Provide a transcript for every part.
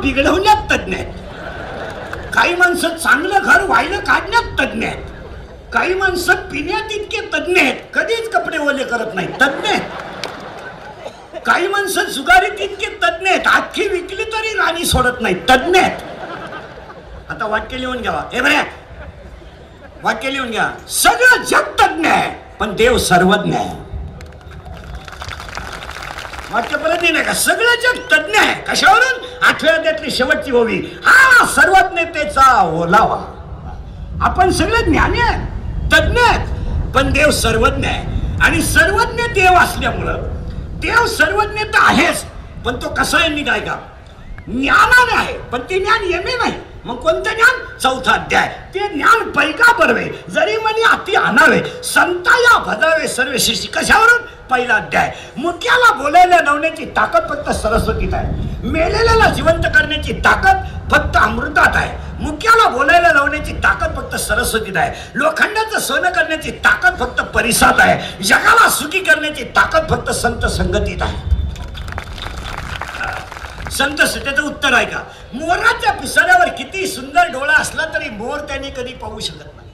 बिघडवण्यात तज्ञ आहेत. काही माणसं चांगलं घर व्हायला काढण्यात तज्ञ आहेत. काही माणसं पिण्यात इतके तज्ञ आहेत. कधीच कपडे ओले करत नाही तज्ञ आहेत. काही माणसं जुगारीत इतके तज्ञ आहेत. आखी विकली तरी राणी सोडत नाही तज्ञ आहेत. आता वाक्य लिहून घ्यावा. हे बरे वाक्य लिहून घ्या. सगळं जग तज्ञ आहे पण देव सर्वज्ञ आहे. वाक्य परत नाही का? सगळं जग तज्ञ आहे. कशावरून? आठवड्यातली शेवटची होवी हा सर्वज्ञतेचा ओलावा. आपण सगळे ज्ञानी आहेत तज्ञ आहेत पण देव सर्वज्ञ आहे. आणि सर्वज्ञ देव असल्यामुळं देव सर्वज्ञ तर आहेच पण तो कसा आहे निघाय का? ज्ञानाने आहे पण ते ज्ञान येणे नाही. मग कोणतं ज्ञान? चौथा अध्याय. ते ज्ञान पैका बरवे. जरी म्हणे अति आणावे संता या भजावे सर्व शिष्य कशावरून? पहिला अध्याय. मुक्याला बोलायला लावण्याची ताकद फक्त सरस्वतीत आहे. मेलेल्याला जिवंत करण्याची ताकद फक्त अमृतात आहे. मुक्याला बोलायला लावण्याची ताकद फक्त सरस्वतीत आहे. लोखंडाचं सोनं करण्याची ताकद फक्त परिसात आहे. जगाला सुखी करण्याची ताकद फक्त संत संगतीत आहे. संत त्याचं उत्तर आहे का? मोराच्या पिसाऱ्यावर किती सुंदर डोळा असला तरी मोर त्याने कधी पाहू शकत नाही.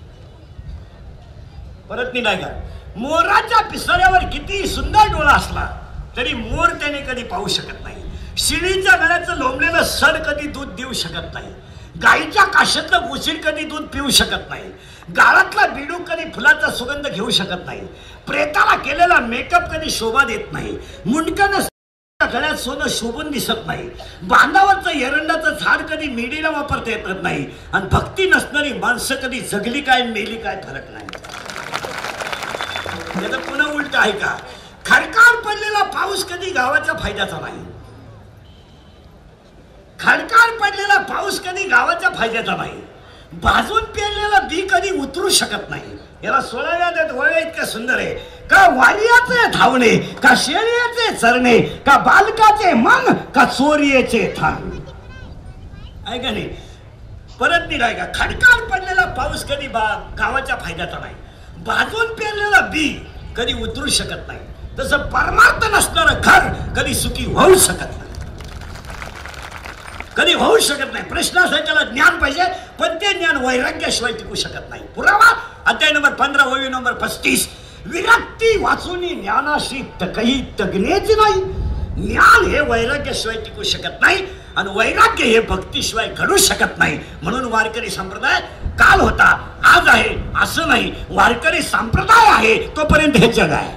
परत नाही का मोराच्या पिसाऱ्यावर किती सुंदर डोळा असला तरी मोर त्याने कधी पाहू शकत नाही. शिळीच्या गळ्याचं लोंबलेलं सर कधी दूध देऊ शकत नाही. गाईच्या काशातलं उशीर कधी दूध पिऊ शकत नाही. गाळातला बिडू कधी फुलाचा सुगंध घेऊ शकत नाही. प्रेताला केलेला मेकअप कधी शोभा देत नाही. मुंडकन गळ्यात सोनं शोभून दिसत नाही. बांधावरचं एरंडाचं झाड कधी मेडीला वापरता येत नाही. आणि भक्ती नसणारी माणसं कधी जगली काय मेली काय फरक नाही. त्याचं पुन्हा उलट आहे का? खडकाळ पडलेला पाऊस कधी गावाच्या फायद्याचा नाही. खडकाळ पडलेला पाऊस कधी गावाच्या फायद्याचा नाही. भाजून पेरलेला बी कधी उतरू शकत नाही. याला सोळाव्या देत वळ्या इतकं सुंदर आहे. का वालियाचे धावणे का शेळ्याचे चरणे का बालकाचे मन का चोरियेचे थांब ऐका नाही? परत निघाय का? खडकाळ पडलेला पाऊस कधी बा गावाच्या फायद्याचा नाही. भाजून पेरलेला बी कधी उतरू शकत नाही. तसं परमार्थ नसणारं घर कधी सुखी होऊ शकत नाही. कधी होऊ शकत नाही. प्रश्न असा त्याला ज्ञान पाहिजे पण ते ज्ञान वैराग्याशिवाय टिकू शकत नाही. पुरावा अध्याय नंबर पंधरा ववी नंबर पस्तीस. विरक्ती वाचून ज्ञानाशी तकही तगण्याची नाही. ज्ञान हे वैराग्याशिवाय टिकू शकत नाही आणि वैराग्य हे भक्तीशिवाय घडू शकत नाही म्हणून वारकरी संप्रदाय काल होता आज आहे असं नाही. वारकरी संप्रदाय आहे तोपर्यंत हे जग आहे.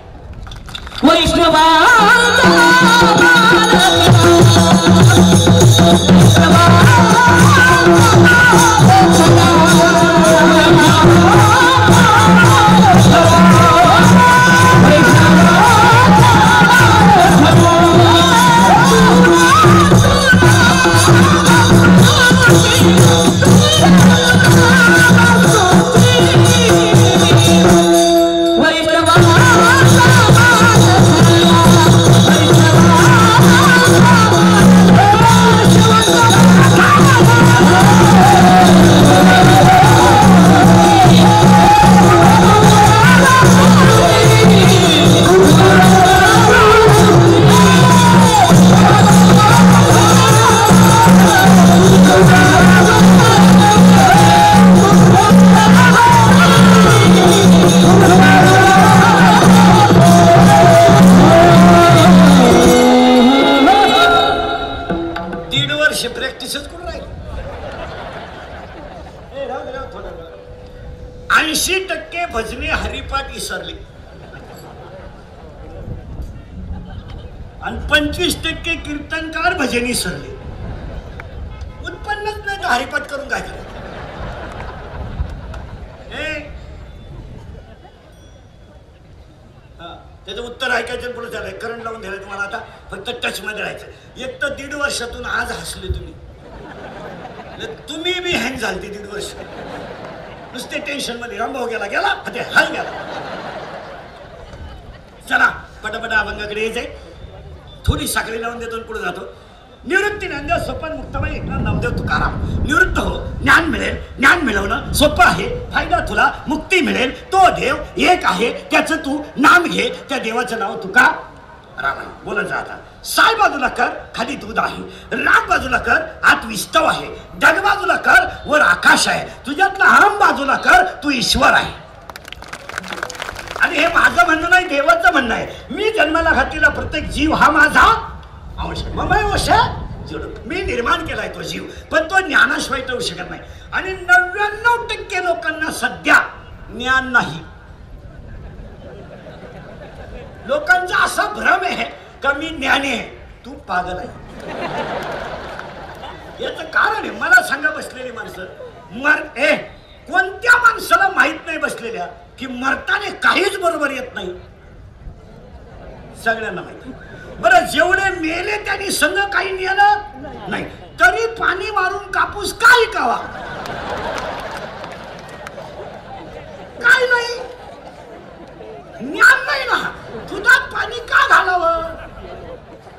दीड टेन्शनमध्ये रामभाऊ हो गेला गेला ते हाल गेला. चला पटापटा अभंगाकडे यायचंय थोडी साखळी लावून देतो पुढे जातो. निवृत्ती ज्ञानदेव सोपन मुक्तबाई एकनाथ नामदेव तुकाराम. निवृत्त हो ज्ञान मिळेल ज्ञान मिळवणं सोपं आहे. फायदा तुला मुक्ती मिळेल. तो देव एक आहे त्याचं तू नाम घे त्या देवाचं नाव तुका रामाई बोलत जा आता. साय बाजूला कर खाली दूध आहे. राग बाजूला कर आत विस्तव आहे. डग बाजूला कर वर आकाश आहे. तुझ्यातला हरम बाजूला कर तू ईश्वर आहे. आणि हे माझं म्हणणं नाही देवाचं म्हणणं आहे. मी जन्माला घातलेला प्रत्येक जीव हा माझा अंश आहे. वश मी निर्माण केलाय तो जीव. पण तो ज्ञानाशिवाय ठेवू शकत नाही. आणि नव्याण्णव टक्के लोकांना सध्या ज्ञान नाही. लोकांचा असा भ्रम आहे का मी ज्ञानी आहे? तू पागल आहे. याच कारण आहे मला सांगा बसलेली माणसं. मर ए कोणत्या माणसाला माहीत नाही बसलेल्या की मरताने काहीच बरोबर येत नाही? सगळ्यांना माहिती बरं जेवढे मेले त्यांनी संघ काही नेलं नाही. तरी पाणी मारून कापूस काय कावा काय नाही. ज्ञान नाही ना दुधात पाणी का घालावं?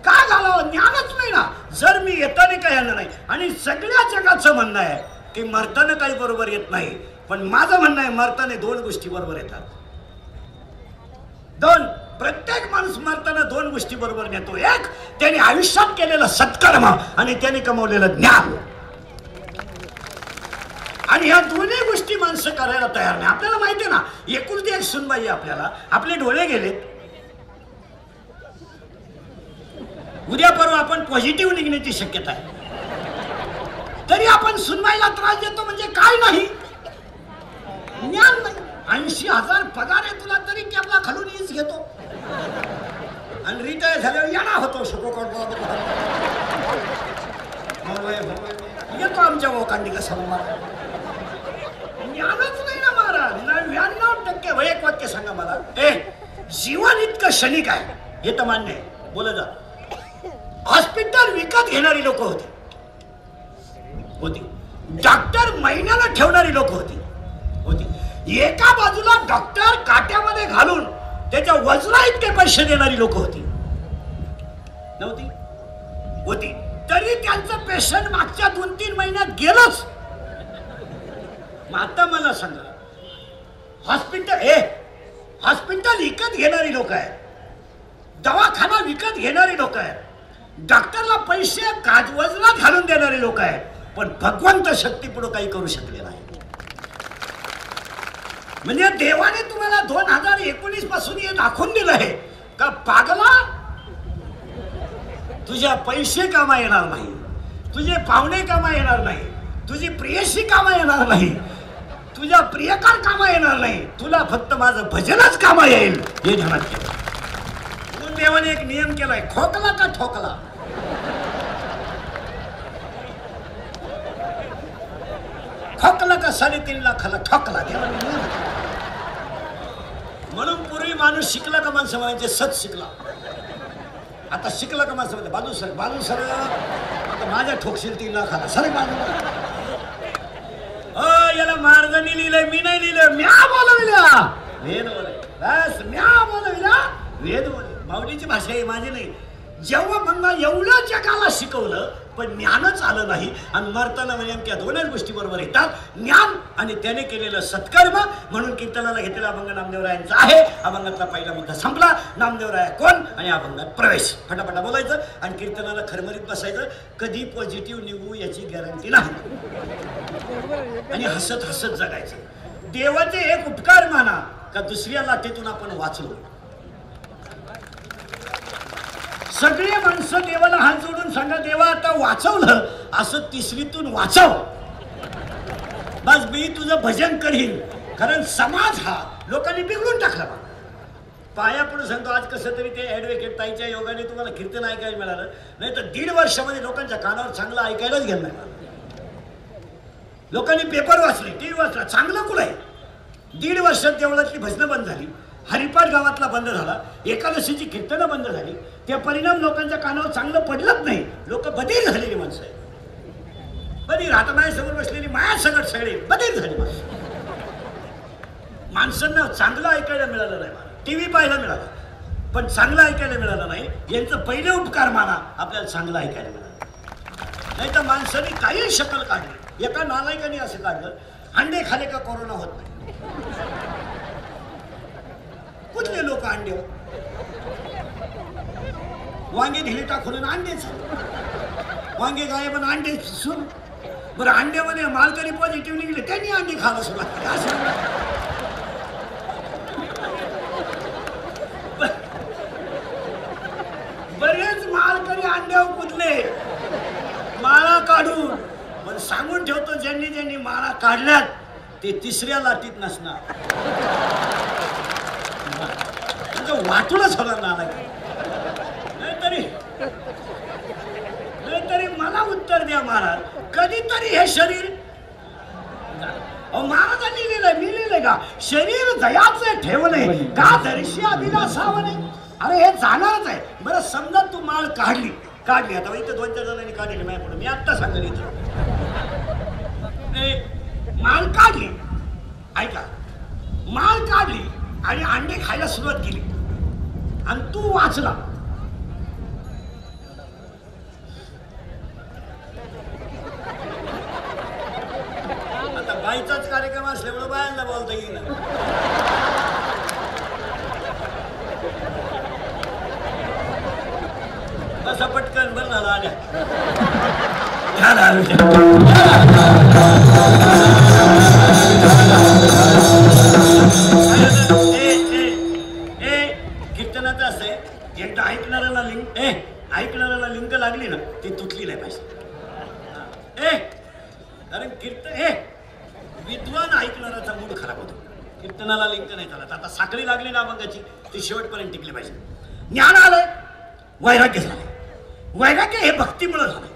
का घालावं? ज्ञानच नाही ना जर मी येताना काय आलं नाही आणि सगळ्या जगाचं म्हणणं आहे की मरताना काही बरोबर येत नाही पण माझं म्हणणं आहे मरताना दोन गोष्टी बरोबर येतात. दोन प्रत्येक माणूस मरताना दोन गोष्टी बरोबर नेतो. एक त्याने आयुष्यात केलेलं सत्कर्म आणि त्याने कमवलेलं ज्ञान. आणि ह्या दोन्ही गोष्टी माणसं करायला तयार नाही. आपल्याला माहिती आहे ना एकुलती एक सुनबाई आपल्याला. आपले डोळे गेलेत. उद्या परवा आपण पॉझिटिव्ह निघण्याची शक्यता आहे. तरी आपण सुनबाईला त्रास देतो म्हणजे काय नाही? ज्ञान नाही. ऐंशी हजार पगार आहे तुला तरी कॅबला खालून हीच घेतो. आणि रिटायर झाल्यावर येणार होतो शुको येतो आमच्या वोकांनी कसं मला ज्ञानच नाही ना महाराज नव्याण्णव टक्के वय वाक्य सांगा मला ए जीवन इतकं क्षणिक आहे हे तर मान्य आहे बोला जा हॉस्पिटल विकत घेणारी लोक होती होती डॉक्टर महिन्याला ठेवणारी लोक होती होती एका बाजूला डॉक्टर काट्यामध्ये घालून त्याच्या वजना इतके पैसे देणारी लोक होती नव्हती होती तरी त्यांचं पेशंट मागच्या दोन तीन महिन्यात गेलंच. आता मला सांगा हॉस्पिटल हे हॉस्पिटल विकत घेणारी लोक आहेत. दवाखाना विकत घेणारी लोक आहेत. डॉक्टरला पैसे काज घालून देणारे लोक आहेत. पण भगवंत शक्ती पुढे काही करू शकले नाही. म्हणजे देवाने तुम्हाला दोन हजार एकोणीसपासून हे दाखवून दिलं आहे का पागला तुझ्या पैसे कामा येणार नाही. तुझे पाहुणे कामा येणार नाही. तुझी प्रियशी कामा येणार नाही. तुझ्या प्रियकार कामा येणार नाही. तुला फक्त माझं भजनच कामा येईल. हे ध्यानात ठेव. म्हणून देवाने एक नियम केलाय खोकला का ठोकला? ठोकला का साडेतीन लाखाला ठोकला. देवाने नियम म्हणून पूर्वी माणूस शिकला का माणसं म्हणायचे सत शिकला. आता शिकला का माझं म्हणते बाजू सर बाजू सर आता माझ्या ठोकशील तीन लाखाला सर बाजू अ याला मार्गनी लिहिलंय मी नाही लिहिलं म्या बोलविल्या वेद बोले बस म्या बोलविल्या वेद बोल माऊलीची भाषा आहे माझी नाही. जेव्हा मंगा एवढं जगाला शिकवलं पण ज्ञानच आलं नाही. आणि मरताना म्हणजे नेमक्या दोनच गोष्टी बरोबर येतात. ज्ञान आणि त्याने केलेलं सत्कर्म म्हणून कीर्तनाला घेतलेला अभंग नामदेवरायांचा आहे. अभंगातला पहिला मुद्दा संपला. नामदेवराय कोण? आणि अभंगात प्रवेश. फटाफटा बोलायचं आणि कीर्तनाला खरमरीत बसायचं. कधी पॉझिटिव्ह निघू याची गॅरंटी नाही. आणि हसत हसत जगायचं. देवाचे एक उपकार माना का दुसऱ्या लाटेतून आपण वाचलो. सगळे माणसं देवाला हात जोडून सांगा देवा आता वाचवलं असं तिसरीतून वाचव. बस मी तुझं भजन करीन कारण समाज हा लोकांनी बिघडून टाकला पाया पुढे सांगतो आज कसं तरी ते ऍडव्होकेट ताईच्या योगाने तुम्हाला कीर्तन ऐकायला मिळालं. नाही तर दीड वर्षामध्ये लोकांच्या कानावर चांगलं ऐकायलाच घेणार नाही लोकांनी पेपर वाचले टी व्ही वाचला चांगलं कुल आहे? दीड वर्षात देवळातली भजनं बंद झाली हरिपाठ गावातला बंद झाला एकादशीची कीर्तनं बंद झाली त्या परिणाम लोकांच्या कानावर चांगलं पडलंच नाही. लोक बधीर झालेली माणसं आहेत. बधीर आता माझ्यासमोर बसलेली माया सगळं सगळे बधीर झाली माणसं. माणसांना चांगलं ऐकायला मिळालं नाही मला. टी व्ही पाहायला मिळाला. पण चांगलं ऐकायला मिळालं नाही. यांचं पहिले उपकार माना आपल्याला चांगलं ऐकायला मिळालं. नाही तर माणसाने काही शकल काढली. एका नालायकाने असं काढलं अंडे खाले का कोरोना होत नाही? कुठले लोक अंडे? वांगे ढिले टाकून अंडेच वांगे गायब अंडे सुरू बरं अंड्यामध्ये मालकरी पॉझिटिव्ह निघले त्यांनी अंडे खायला सुरुवात असं बरेच मालकरी अंड्यावर कुदले माळा काढून. पण सांगून ठेवतो ज्यांनी ज्यांनी माळा काढल्यात ते तिसऱ्या लाटीत नसणार. वाटूनच होणार ना नाहीतरी नाहीतरी मला उत्तर द्या महाराज. कधीतरी हे शरीर अहो, महाराजांनी लिहिलंय मी लिहिलंय का? शरीर दयाचं ठेवणे का दर्शी अभिलाषावणे? अरे हे जाणारच आहे. बरं समजा तू माळ काढली. काढली. आता इथे दोन चार जणांनी काढली माझ्या पुढे. मी आत्ता सांगेल इथं. माळ काढली. ऐका. माळ काढली आणि अंडे खायला सुरुवात केली. आणि तू वाचला. आता बाईचाच कार्यक्रम असल्यामुळे बायांना बोलता येईल असा पटकन बरं झालं आल्या. ए, कीर्तनाचं असं आहे. एकदा ऐकणाऱ्याला लिंक ए ऐकणाऱ्याला लिंक लागली ना ती तुटली नाही पाहिजे. ए कारण कीर्तन ए विद्वान ऐकणाराचा मूड खराब होतो कीर्तनाला लिंक नाही चालत आता साखळी लागली ना अभंगाची ती शेवटपर्यंत टिकली पाहिजे. ज्ञान आलंय वैराग्य झालं वैराग्य हे भक्तीमुळे झालंय.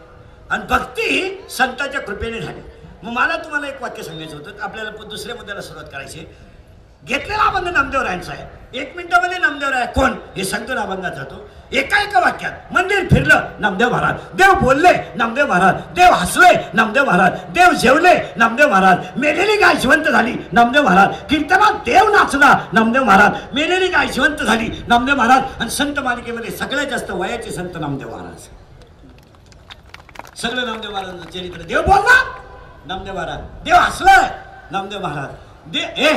आणि भक्ती संतांच्या कृपेने झाली. मग मला तुम्हाला एक वाक्य सांगायचं होतं. आपल्याला दुसऱ्या मुद्द्याला सुरुवात करायची आहे. घेतलेला अभंग नामदेवरायांचा आहे एक मिनिटामध्ये नामदेवराय कोण? हे संत अभंगात जातो. एका एका वाक्यात मंदिर फिरलं नामदेव महाराज देव बोलले नामदेव महाराज देव हसले नामदेव महाराज देव जेवले नामदेव महाराज मेलेली गाय जिवंत झाली नामदेव महाराज कीर्तनात देव नाचला नामदेव महाराज मेलेली गाय जिवंत झाली नामदेव महाराज आणि संत मालिकेमध्ये सगळ्यात जास्त वयाचे संत नामदेव महाराज सगळं नामदेव महाराजांचं चरित्र देव बोलला नामदेव महाराज देव हसलाय नामदेव महाराज दे ए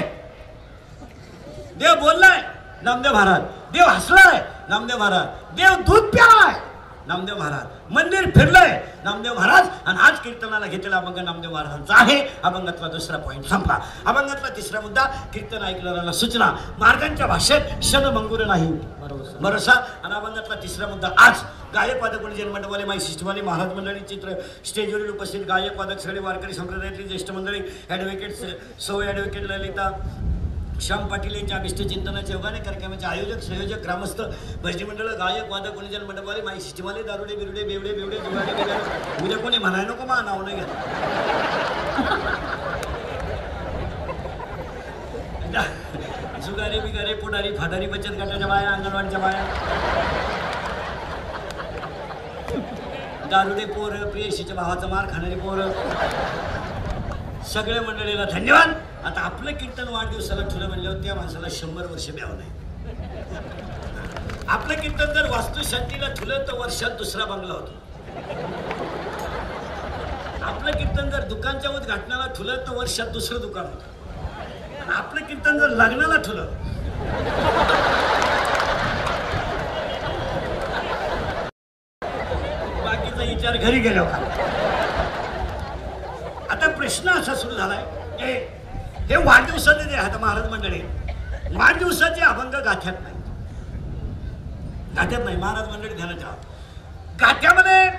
देव बोललाय नामदेव महाराज. देव हसलाय. नामदेव महाराज. देव दूध प्यालाय. नामदेव महाराज. मंदिर फिरलंय. नामदेव महाराज. आणि आज कीर्तनाला घेतलेला अभंग नामदेव महाराजांचा आहे. अभंगातला दुसरा पॉईंट संपला. अभंगातला तिसरा मुद्दा कीर्तन ऐकणाऱ्याला सूचना. मार्गांच्या भाषेत शन मंगुर नाही. भरोसा आणि अभंगातला तिसरा मुद्दा आज. गायक वादक गुणजन मंडळवाले माई शिष्टवाले महाराज मंडळी चित्र स्टेजवरील उपस्थित गायक वादक सगळे वारकरी संप्रदायातली ज्येष्ठ मंडळी ॲडव्होकेट सौ ॲडव्होकेट ललिता श्याम पाटील यांच्या अभिष्ट चिंतनाच्या योगाने कार्यक्रमाचे आयोजक संयोजक ग्रामस्थ भजनी मंडळ गायक वादक गुणजन मंडपवाले माई शिवाले दारुडे बिरुडे बेवडे बेवडे दिवाळे बेवडे उद्या कोणी म्हणाय नको मा नाव नाही घेत. जुगारे बिगारे पुढारी फाटारी बचत गटाच्या बाया अंगणवाडीच्या बाया. दारुडे पोर प्रियशीच्या भावाचा मार खाणारी पोर. सगळ्या मंडळीला धन्यवाद. आता आपलं कीर्तन वाढदिवसाला ठुलं म्हणल्यावर त्या माणसाला शंभर वर्ष द्यावं नाही. आपलं कीर्तन जर वास्तुशांतीला ठुलं तर वर्षात दुसरा बंगला होतो. आपलं कीर्तन जर दुकानच्या उद्घाटनाला ठुलं तर वर्षात दुसरं दुकान होतं. आपलं कीर्तन जर लग्नाला ठुलं बाकीचा विचार घरी गेला होता आता प्रश्न असा सुरू झालाय हे वाढदिवसाने वाढदिवसाचे जे महाराज मंडळी. वाढदिवसाचे अभंग गाठ्यात नाही. गाठ्यात नाही. महाराज मंडळी ध्यानात ठेवा. गाठ्यामध्ये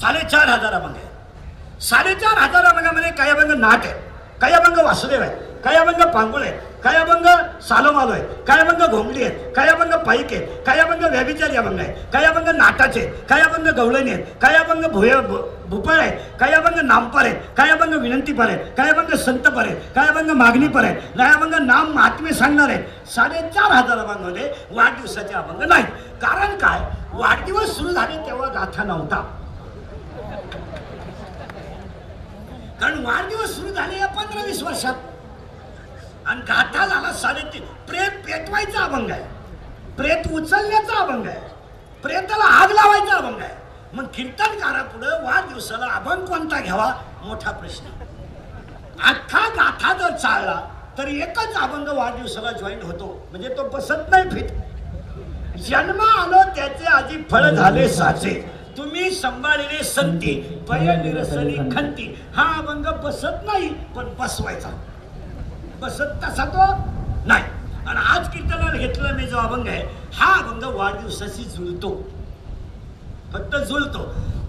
साडेचार हजार अभंग आहे साडेचार हजार अभंगामध्ये काही अभंग नाट आहे काही अभंग वासुदेव आहे काही अभंग पांगुळ आहे काय अभंग सालोमालो आहे काय अभंग घोंगडी आहेत काय अभंग पाईक आहेत काय अभंग व्याभिचारी अभंग आहे काय अभंग नाटाचे आहेत काही अभंग गवळणी आहेत काय अभंग भुय भु- आहेत अभंग नामपर आहेत काय अभंग विनंतीपर आहेत काय अभंग संतपर आहेत काय अभंग मागणीपर आहेत काय अभंग नाम महात्मे सांगणार आहेत साडेचार हजार अभंगामध्ये वाढदिवसाचे अभंग नाहीत कारण काय वाढदिवस सुरू झाले तेव्हा गाथा नव्हता कारण वाढदिवस सुरू झाले या पंधरा वीस वर्षात आणि गाथा झाला साडेतीन प्रेत पेटवायचा अभंग आहे. प्रेत उचलण्याचा अभंग आहे. प्रेताला आग लावायचा अभंग आहे. मग कीर्तनकारापुढं वाढदिवसाला अभंग कोणता घ्यावा? मोठा प्रश्न. अख्खा गाथा जर चालला तर एकच अभंग वाढदिवसाला जॉईंट होतो. म्हणजे तो बसत नाही फिट जन्म आलो त्याचे आधी फळ झाले साचे. तुम्ही सांभाळले संती पय निरसनी खंती. हा अभंग बसत नाही पण बसवायचा. बसत तसा तो नाही. आणि आज कीर्तनाला घेतलेला मी जो अभंग आहे हा अभंग वाढदिवसाशी जुळतो. फक्त जुळतो.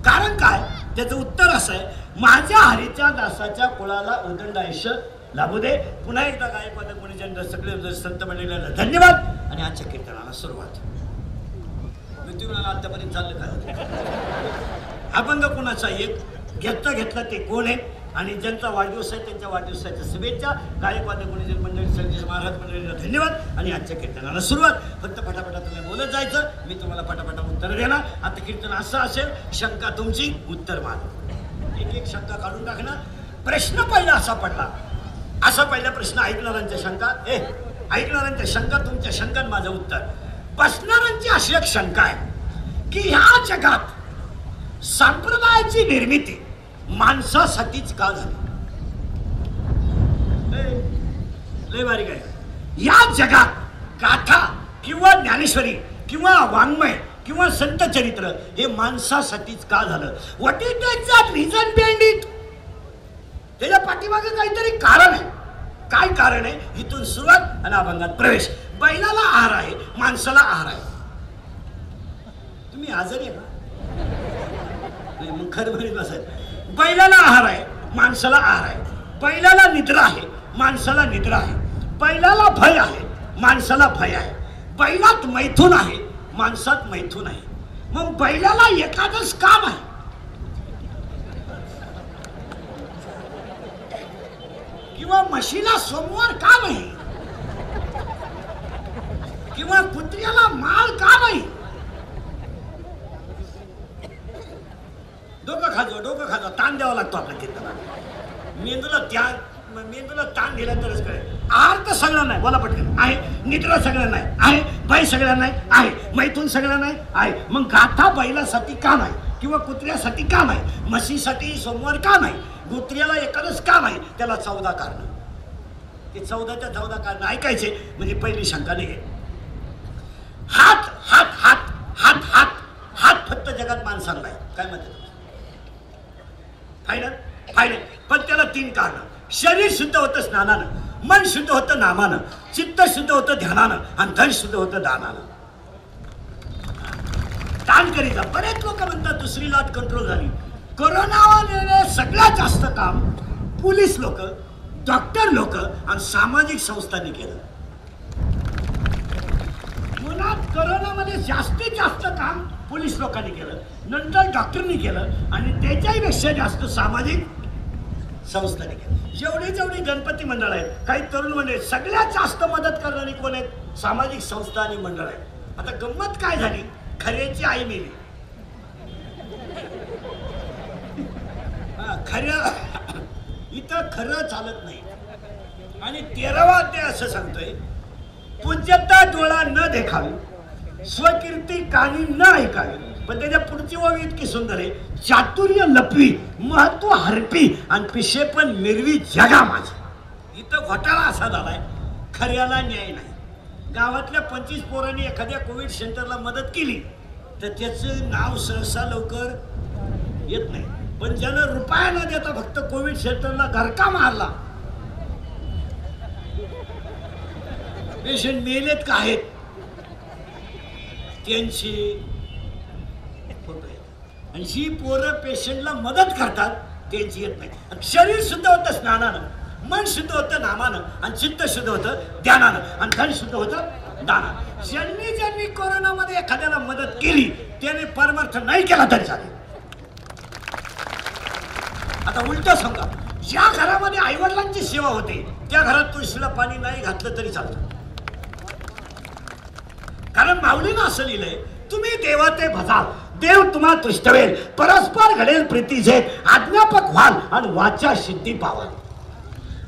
कारण काय? त्याचं उत्तर असं आहे माझ्या हरीच्या दासाच्या कुळाला उदंड आयुष्य लाभू दे. पुन्हा एकदा गायकवाद गुणीजन सगळे संत मंडळीला धन्यवाद. आणि आजच्या कीर्तनाला सुरुवात. मृत्यू म्हणाला आतापर्यंत चाललं काय अभंग कोणाचा एक घेतला घेतला ते कोण आहे? आणि ज्यांचा वाढदिवस आहे त्यांच्या वाढदिवसाच्या शुभेच्छा. गायकवाद गुणजन मंडळी संदेश महाराज मंडळीला धन्यवाद आणि आजच्या कीर्तनाला सुरुवात. फक्त पटापटा तुम्ही बोलत जायचं. मी तुम्हाला पटापटा उत्तर देणार. आता कीर्तन असं असेल शंका तुमची उत्तर माझं. एक एक शंका काढून टाकणार. प्रश्न पहिला असा पडला. असा पहिला प्रश्न ऐकणाऱ्यांच्या शंका. ए ऐकणाऱ्यांच्या शंका तुमच्या शंकात माझं उत्तर. बसणाऱ्यांची अशी एक शंका आहे की ह्या जगात संप्रदायाची निर्मिती माणसासाठीच का झाली? लय- लय बारीक आहे. या जगात गाथा किंवा ज्ञानेश्वरी किंवा वाङ्मय किंवा संत चरित्र हे माणसासाठीच का झालं? What is the exact reason behind it त्याच्या पाठीमागे काहीतरी कारण आहे. काय कारण आहे? इथून सुरुवात आणि अभंगात प्रवेश. बैलाला आहार आहे माणसाला आहार आहे. तुम्ही आजारी आहे का? नाही, मग खरं बैलाला आहार आहे माणसाला आहार आहे. बैलाला निद्रा आहे माणसाला निद्रा आहे. बैलाला भय आहे माणसाला भय आहे. बैलात मैथून आहे माणसात मैथून आहे. मग बैलाला एखादंच काम आहे. किंवा म्हशीला सोमवार का नाही किंवा कुत्र्याला माल का नाही डोकं खाजो डोकं खाजो ताण द्यावा लागतो आपल्या कीर्तनाला. मेंदूला त्या मेंदूला ताण दिला तरच कळेल. आहार तर सगळं नाही बोला पटकन. आहे. निद्रा सगळं नाही. आहे. बाई सगळं नाही. आहे. मैथून सगळं नाही. आहे. मग गाथा बैलासाठी का नाही? किंवा कुत्र्यासाठी का नाही? म्हशीसाठी सोमवार का नाही? कुत्र्याला एखादंच का नाही? त्याला चौदा कारण. ते चौदाच्या चौदा कारण ऐकायचे. म्हणजे पहिली शंका नाही हात हात हात हात हात हात फक्त जगात माणसांना आहे. काय म्हणतात? Final final. पण त्याला तीन कारण. शरीर शुद्ध होतं स्नानानं मन शुद्ध होतं नामानं चित्त शुद्ध होतं ध्यानानं आणि धन शुद्ध होतं दानानं. दान करीता बरेच लोक म्हणतात दुसरी लाट कंट्रोल झाली. कोरोनावाले सगळ्यात जास्त काम पोलीस लोक डॉक्टर लोक आणि सामाजिक संस्थांनी केलं. मुळात करोनामध्ये जास्तीत जास्त काम पोलीस लोकांनी केलं. नंतर डॉक्टरनी केलं आणि त्याच्याहीपेक्षा जास्त सामाजिक संस्थांनी केलं. जेवढी जेवढी गणपती मंडळ आहेत काही तरुण मंडळ सगळ्यात जास्त मदत करणारी कोण आहेत? सामाजिक संस्था आणि मंडळ आहेत. आता गंमत काय झाली? खऱ्याची आई मेली. हा, खरं इथं खरं चालत नाही. आणि तेरावा ते असं सांगतोय पूज्यता डोळा न देखावी स्वकीर्ती कानी न ऐकावी. पण त्याच्या पुढची ओवी इतकी सुंदर आहे. चातुर्य लपवी महत्त्व हरपी आणि पिशे पण मिरवी जगा माझी. इथं घोटाळा असा झालाय खऱ्याला न्याय नाही. गावातल्या पंचवीस पोरांनी एखाद्या कोविड सेंटरला मदत केली तर त्याचं नाव सहसा लवकर येत नाही. पण ज्यानं रुपया न देता फक्त कोविड सेंटरला घरका मारला. पेशंट मेलेत का आहेत? त्यांची आणि जी पोरं पेशंटला मदत करतात त्यांची येत नाही. शरीर शुद्ध होतं स्नानानं मन शुद्ध होतं नामानं आणि चित्त शुद्ध होतं ध्यानानं आणि धन शुद्ध होतं दानानं. ज्यांनी ज्यांनी कोरोनामध्ये एखाद्याला मदत केली त्याने परमार्थ नाही केला तरी चालेल. आता उलट सांगा ज्या घरामध्ये आईवडिलांची सेवा होते त्या घरात तुळशीला पाणी नाही घातलं तरी चालतं. कारण माऊलीनं असं लिहिलंय तुम्ही देवाते भजाल देव तुम्हाला तुष्टवेल परस्पर घडेल प्रीती झेत आज्ञापक व्हाल आणि वाचा सिद्धी पावाल.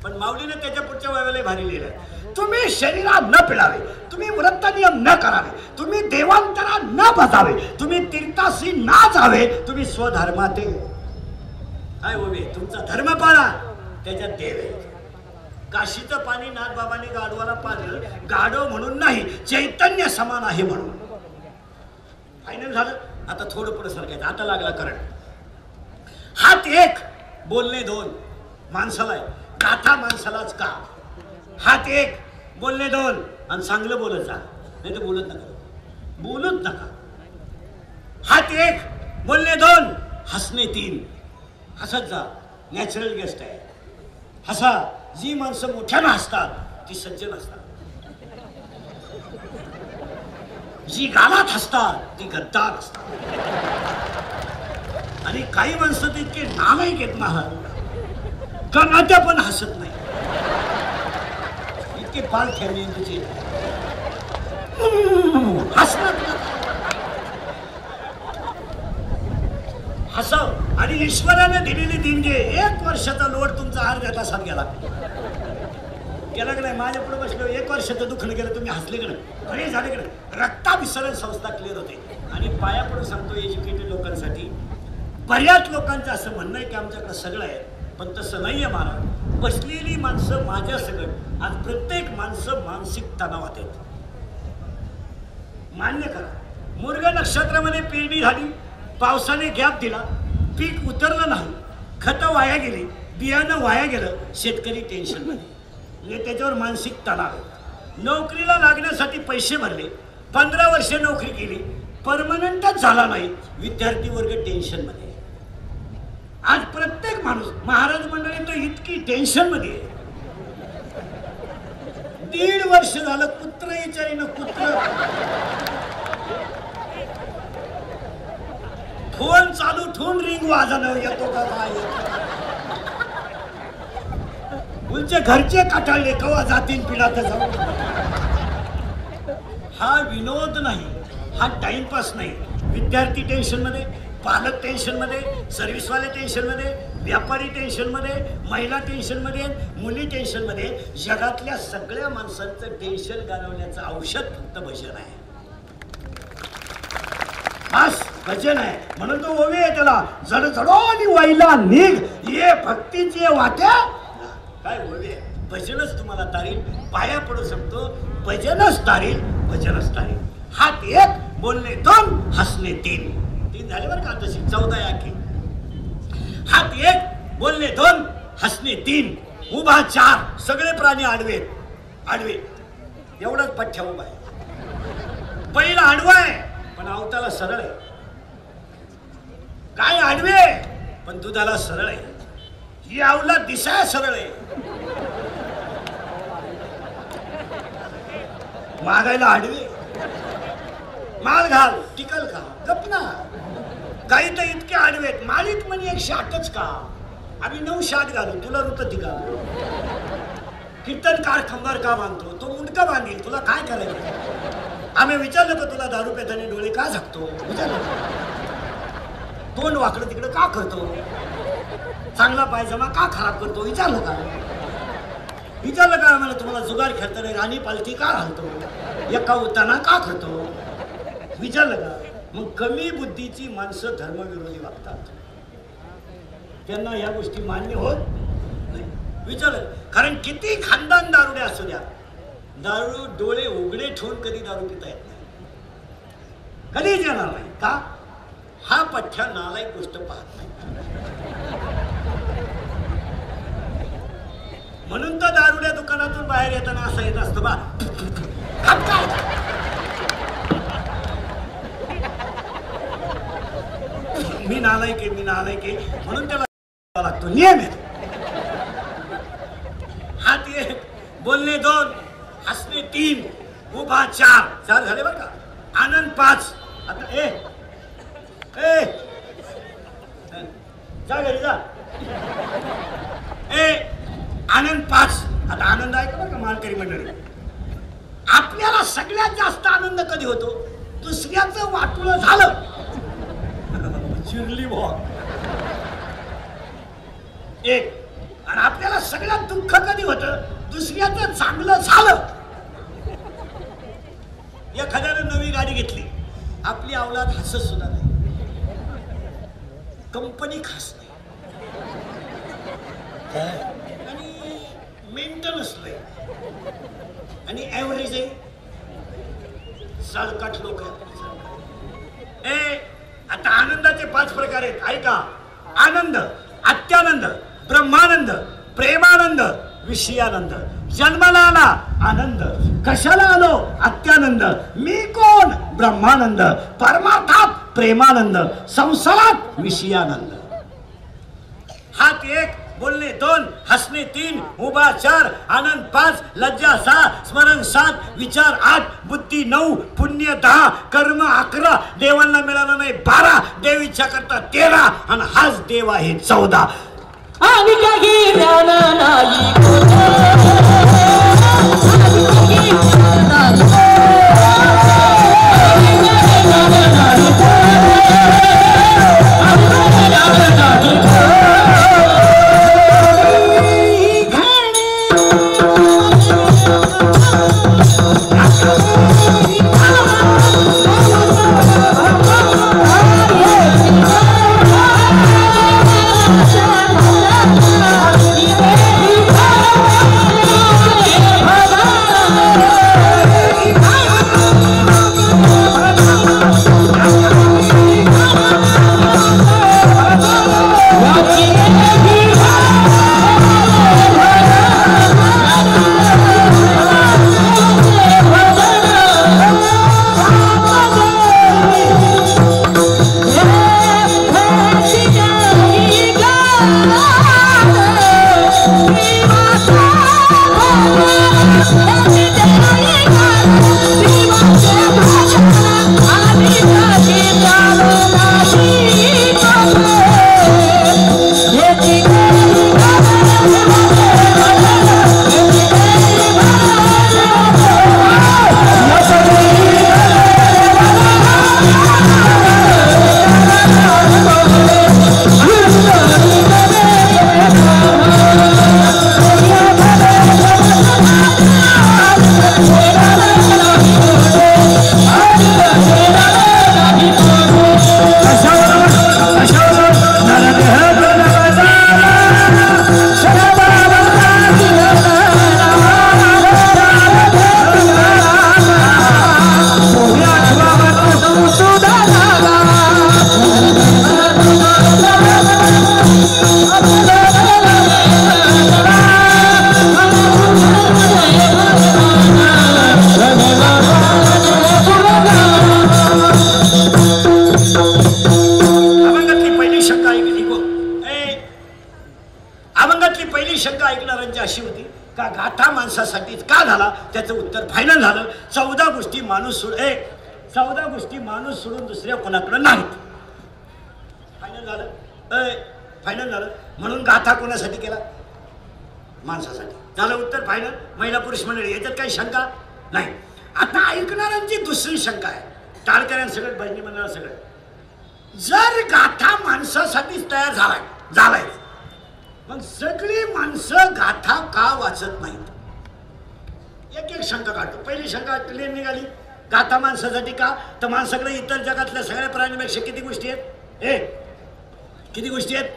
पण माऊलीने त्याच्या पुढच्या वयाला भारी लिहिलं तुम्ही शरीरात न पिळावे तुम्ही व्रत नियम न करावे तुम्ही देवांतरा न बसावे तुम्ही तीर्थाशी ना जावे तुम्ही स्वधर्माते. काय हो उभे तुमचा धर्म पाळा त्याच्यात देव आहे. काशीचं पाणी नाथबाबांनी गाढवाला पाजलं. गाढव म्हणून नाही चैतन्य समान आहे म्हणून. फायनल झालं? आता थोडं पुढे सरकायचं. आता लागला करंट हात एक बोलणे दोन. माणसाला आहे. गाथा माणसालाच का? हात एक बोलणे दोन. आणि चांगलं बोलत जा. नाही तर बोलत नका. बोलत नका. हात एक बोलणे दोन. हसणे तीन. हसत जा. नॅचरल गेस्ट आहे. हसा. जी माणसं मोठ्यानं हसतात ती सज्जन असतात. जी गालात हसतात ती गद्दार असतात. आणि काही माणसं तितके इतके घेत नाही महाराज कनाट्या पण हसत नाही. इतके पाल ठेवले तुझे हसणार हसव. आणि ईश्वराने दिलेली देणगी एक वर्षाचा लोड तुमचा आर तासात गेला. गेला की नाही? माझ्या पुढे बसलो एक वर्षाचं दुखणं गेलं तुम्ही हसले की झालेकडं झाले रक्ताभिसरण संस्था क्लिअर होते. आणि पाया पडून सांगतो एज्युकेटेड लोकांसाठी बऱ्याच लोकांचं असं म्हणणं आहे की आमच्याकडं सगळं आहे पण तसं नाही आहे महाराज. बसलेली माणसं माझ्या सगळं. आज प्रत्येक माणसं मानसिक तणावात आहेत. मान्य करा. मुर्ग नक्षत्रामध्ये पेरणी झाली पावसाने गॅप दिला पीक उतरलं नाही खतं वाया गेली बियाणं वाया गेलं शेतकरी टेन्शनमध्ये म्हणजे त्याच्यावर मानसिक तणाव नोकरीला लागण्यासाठी पैसे भरले पंधरा वर्ष नोकरी केली परमनंटच झाला नाही. विद्यार्थी वर्ग टेन्शनमध्ये आज प्रत्येक माणूस महाराज मंडळी तर इतकी टेन्शनमध्ये आहे. दीड वर्ष झालं कुत्र विचारीनं कुत्र. फोन चालू ठेवून रिंग वाजणं येतो का काय? येतो तुमचे घरचे कटाळले कवा जातील पिढात जाऊ? हा विनोद नाही हा टाइमपास नाही. विद्यार्थी टेन्शनमध्ये पालक टेन्शनमध्ये सर्व्हिसवाले टेन्शनमध्ये व्यापारी टेन्शनमध्ये महिला टेन्शनमध्ये मुली टेन्शनमध्ये जगातल्या सगळ्या माणसांचं टेन्शन घालवण्याचं औषध फक्त भजन आहे. बस भजन आहे. म्हणून तो ओवी आहे त्याला जड आणि वाईला निघ. ये भक्तीचे वाट्या काय बोलले? भजनच तुम्हाला तारील पाया पडू शकतो. भजनच तारील भजनच तारील. हात एक बोलणे दोन हसणे तीन. तीन झाले बरं का तशी चौदा याखी हात एक बोलणे दोन हसणे तीन. उभा चार. सगळे प्राणी आडवे आडवे एवढाच पठ्ठ्या उभा आहे. पहिला आडवा आहे पण आवताला सरळ आहे. काय आडवे? पण दुधाला सरळ आहे. ही आवला दिसाय सरळ आहे. मागायला आडवे. माल घाल टिकल का गप ना काही तर इतके आडवेत माळीत म्हणे एक शाटच का? आम्ही नऊ शाट घालू तुला ऋत टिका कीर्तनकार खंबार का बांधतो? तो मुंडका बांधील तुला काय करायचं? आम्ही विचारलं का तुला दारू पेताने डोळे का झाकतो? विचारलं. तोंड वाकडं तिकडं का करतो? चांगला पायजमा का खराब करतो? विचारलं का? विचारलं का आम्हाला तुम्हाला जुगार खेळताना राणी पालखी का घालतो? एका उताना का खातो विचारलं का? मग कमी बुद्धीची माणसं धर्मविरोधी वागतात. त्यांना या गोष्टी मान्य होत नाही. विचारलं. कारण किती खानदान दारुडे असू द्या. दारू डोळे उघडे ठेवून कधी दारू पिता येत नाही. कधीच येणार नाही. का? हा पठ्ठ्या नालायक गोष्ट पाहत नाही. म्हणून तर दारुड्या दुकानातून बाहेर येताना असं येत असतं बा. मी नालायक आहे मी नालायक आहे. म्हणून त्याला लागतो. नियम आहे हात एक बोलणे दोन हसणे तीन उभा चार. चार झाले बरं का? आनंद पाच. आता ए ए! जा घरी जा. ए आनंद पाच. आता आनंद आहे का बरं का मालकरी मंडळी? आपल्याला सगळ्यात जास्त आनंद कधी होतो? दुसऱ्याचं वाटुळं झालं. चिरली भाऊ एक. आणि आपल्याला सगळ्यात दुःख कधी होतं? दुसऱ्याचं चांगलं झालं. एखाद्यानं नवी गाडी घेतली. आपली अवलाद हसत सुद्धा नाही. कंपनी खास नाही. आणि मेंटेनन्स नाही आणि ॲव्हरेज आहे सालकाठ लोक ए आता आनंदाचे पाच प्रकार आहेत. ऐका. आनंद अत्यानंद ब्रह्मानंद प्रेमानंद विषयानंद. जन्माला आला आनंद. कशाला आलो? अत्यानंद. मी कोण? ब्रह्मानंद. परमार्थात प्रेमानंद संसारात विषयानंद हात एक बोलणे दोन हसणे तीन उभा चार आनंद पाच लज्जा सहा स्मरण सात विचार आठ बुद्धी नऊ पुण्य दहा कर्म अकरा देवांना मिळालं नाही बारा देवीच्या इच्छा करता तेरा आणि हाच देव आहे चौदा आणि काही आणि काही ज्ञान नाही. त्या माणसासाठीच का झाला? त्याचं उत्तर फायनल झालं. चौदा गोष्टी माणूस सोड ए चौदा गोष्टी माणूस सोडून दुसऱ्या कोणाकडे नाहीत. फायनल झालं. ए फायनल झालं. म्हणून गाथा कोणासाठी केला? माणसासाठी. झालं उत्तर फायनल महिला पुरुष मंडळी याच्यात काही शंका? नाही. आता ऐकणाऱ्यांची दुसरी शंका आहे. टाळकऱ्यांसगळं भजनी मंडळा सगळं. जर गाथा माणसासाठीच तयार झालाय झालाय. मग सगळी माणसं गाथा का वाचत नाहीत? एक एक शंका काढतो. पहिली शंका क्लिअर निघाली. गाथा माणसासाठी का? तर माणसाकडे इतर जगातल्या सगळ्या प्राण्यांपेक्षा किती गोष्टी आहेत? ए किती गोष्टी आहेत?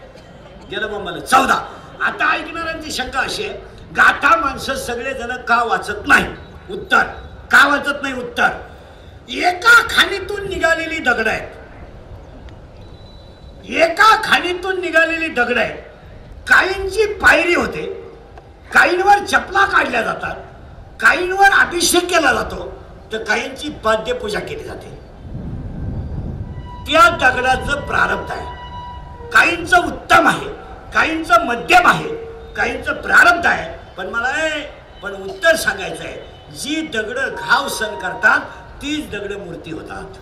गेलं बंबाला. चौदा. आता ऐकणाऱ्यांची शंका अशी आहे गाथा माणसं सगळे जण का वाचत नाही? उत्तर. का वाचत नाही? उत्तर. एका खाणीतून निघालेली दगड आहेत. एका खाणीतून निघालेली दगड आहे काहींची पायरी होते. काहींवर चपला काढल्या जातात. काहींवर अभिषेक केला जातो तर काहींची पाद्यपूजा केली जाते. त्या दगडाचं प्रारब्ध आहे. काहींचं उत्तम आहे काहींचं मध्यम आहे काहींचं प्रारब्ध आहे. पण मला पण उत्तर सांगायचं आहे जी दगड घाव सण करतात तीच दगड मूर्ती होतात.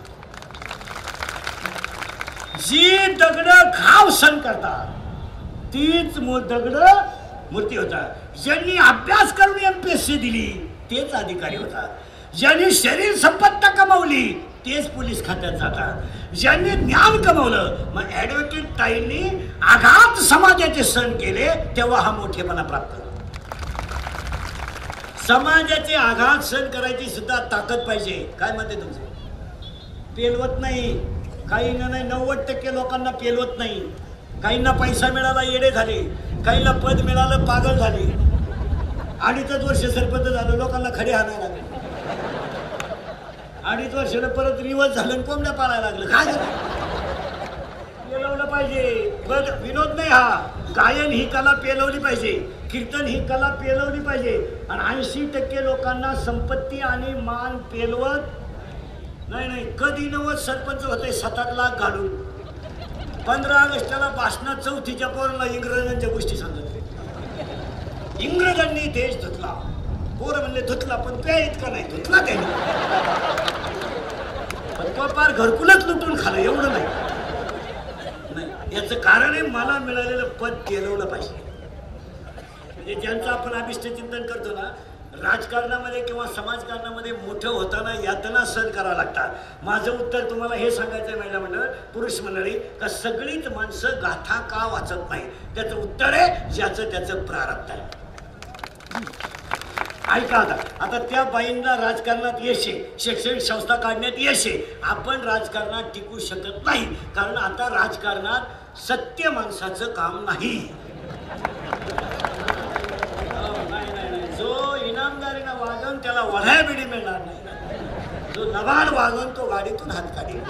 जी दगड घाव सण करतात तीच दगड मूर्ती होतात. ज्यांनी अभ्यास करून एम पी एस सी दिली तेच अधिकारी होतात ज्यांनी शरीर संपत्ता कमावली तेच पोलीस खात्यात जातात. ज्यांनी ज्ञान कमवलं मग ऍडव्होकेट ताईंनी आघात समाजाचे सण केले तेव्हा हा मोठेपणा प्राप्त झाला. समाजाचे आघात सण करायची सुद्धा ताकद पाहिजे. काय म्हणते तुमचं? पेलवत नाही. काहींना नाही नव्वद टक्के लोकांना पेलवत नाही. काहींना पैसा मिळाला येडे झाले. काहींना पद मिळालं पागल झाले. अडीचच वर्ष सरपंच झालं लोकांना खडे आणायला लागले. अडीच वर्षाला परत रिवर्स झालं कोंबड्या पाळायला लागलं. काय झालं? पेलवलं पाहिजे. बघ विनोद नाही हा. गायन ही कला पेलवली पाहिजे. कीर्तन ही कला पेलवली पाहिजे. आणि ऐंशी टक्के लोकांना संपत्ती आणि मान पेलवत नाही नाही. कधी नवत सरपंच होते सात आठ लाख घालून. पंधरा ऑगस्टला भाषणात चौथीच्या पोरांना इंग्रजांच्या गोष्टी सांगत इंग्रजांनी देश धुतला. पोरं म्हणले धुतला पण त्या इतका नाही धुतला त्यांनी. पण तो पार घरकुलच लुटून खालं एवढं नाही. नाही याचं कारण आहे मला मिळालेलं पद गेलवलं पाहिजे. म्हणजे ज्यांचं आपण अभिष्ट चिंतन करतो ना राजकारणामध्ये किंवा समाजकारणामध्ये मोठं होताना यातना सहन करावं लागतात. माझं उत्तर तुम्हाला हे सांगायचं आहे महिला मंडळ पुरुष मंडळी का सगळीच माणसं गाथा का वाचत नाही? त्याचं उत्तर आहे ज्याचं त्याचं प्रारब्ध आहे. ऐका आता. आता त्या बाईंना राजकारणात येशे शैक्षणिक संस्था काढण्यात येशे. आपण राजकारणात टिकू शकत नाही. कारण आता राजकारणात सत्य माणसाचं काम नाही. हो, नाही, नाही, नाही. जो इनामदारीनं वागवून त्याला वढाय बिडी मिळणार नाही. जो नवाड वागवून तो गाडीतून हात काढेल.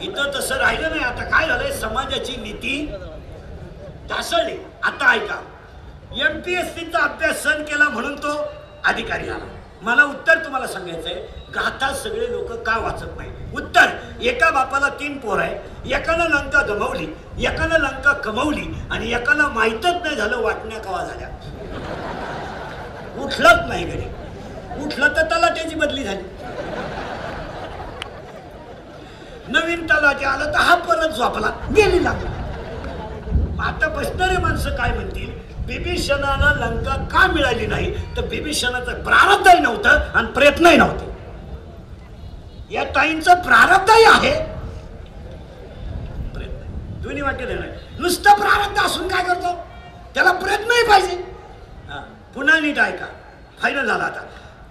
इथं तसं राहिलं नाही. आता काय झालंय? समाजाची नीती ढासळली. आता ऐका. एम पी एस सीचा अभ्यास सण केला म्हणून तो अधिकारी आला. मला उत्तर तुम्हाला सांगायचंय. गाथा सगळे लोक का वाचत नाही? उत्तर एका बापाला तीन पोर आहे एकानं लंका गमावली एकानं लंका कमवली आणि एकाला माहीतच नाही झालं वाटण्या कवा झाल्या. उठलंच नाही घरी. उठलं तर त्याला त्याची बदली झाली. नवीन तलाटे आलं तर हा परत झोपला. गेली लागला. आता बसणारे माणसं काय म्हणतील? बिभीषणाला लंका का मिळाली नाही? तर बिभीषणाचं प्रारब्धही नव्हतं आणि प्रयत्नही नव्हते. या ताईंचं प्रारब्धही आहे. प्रयत्न. दोन्ही वाक्य देणार नुसतं प्रारब्ध असून काय करतो? त्याला प्रयत्नही पाहिजे. पुन्हा नीट ऐका. फायनल झाला आता.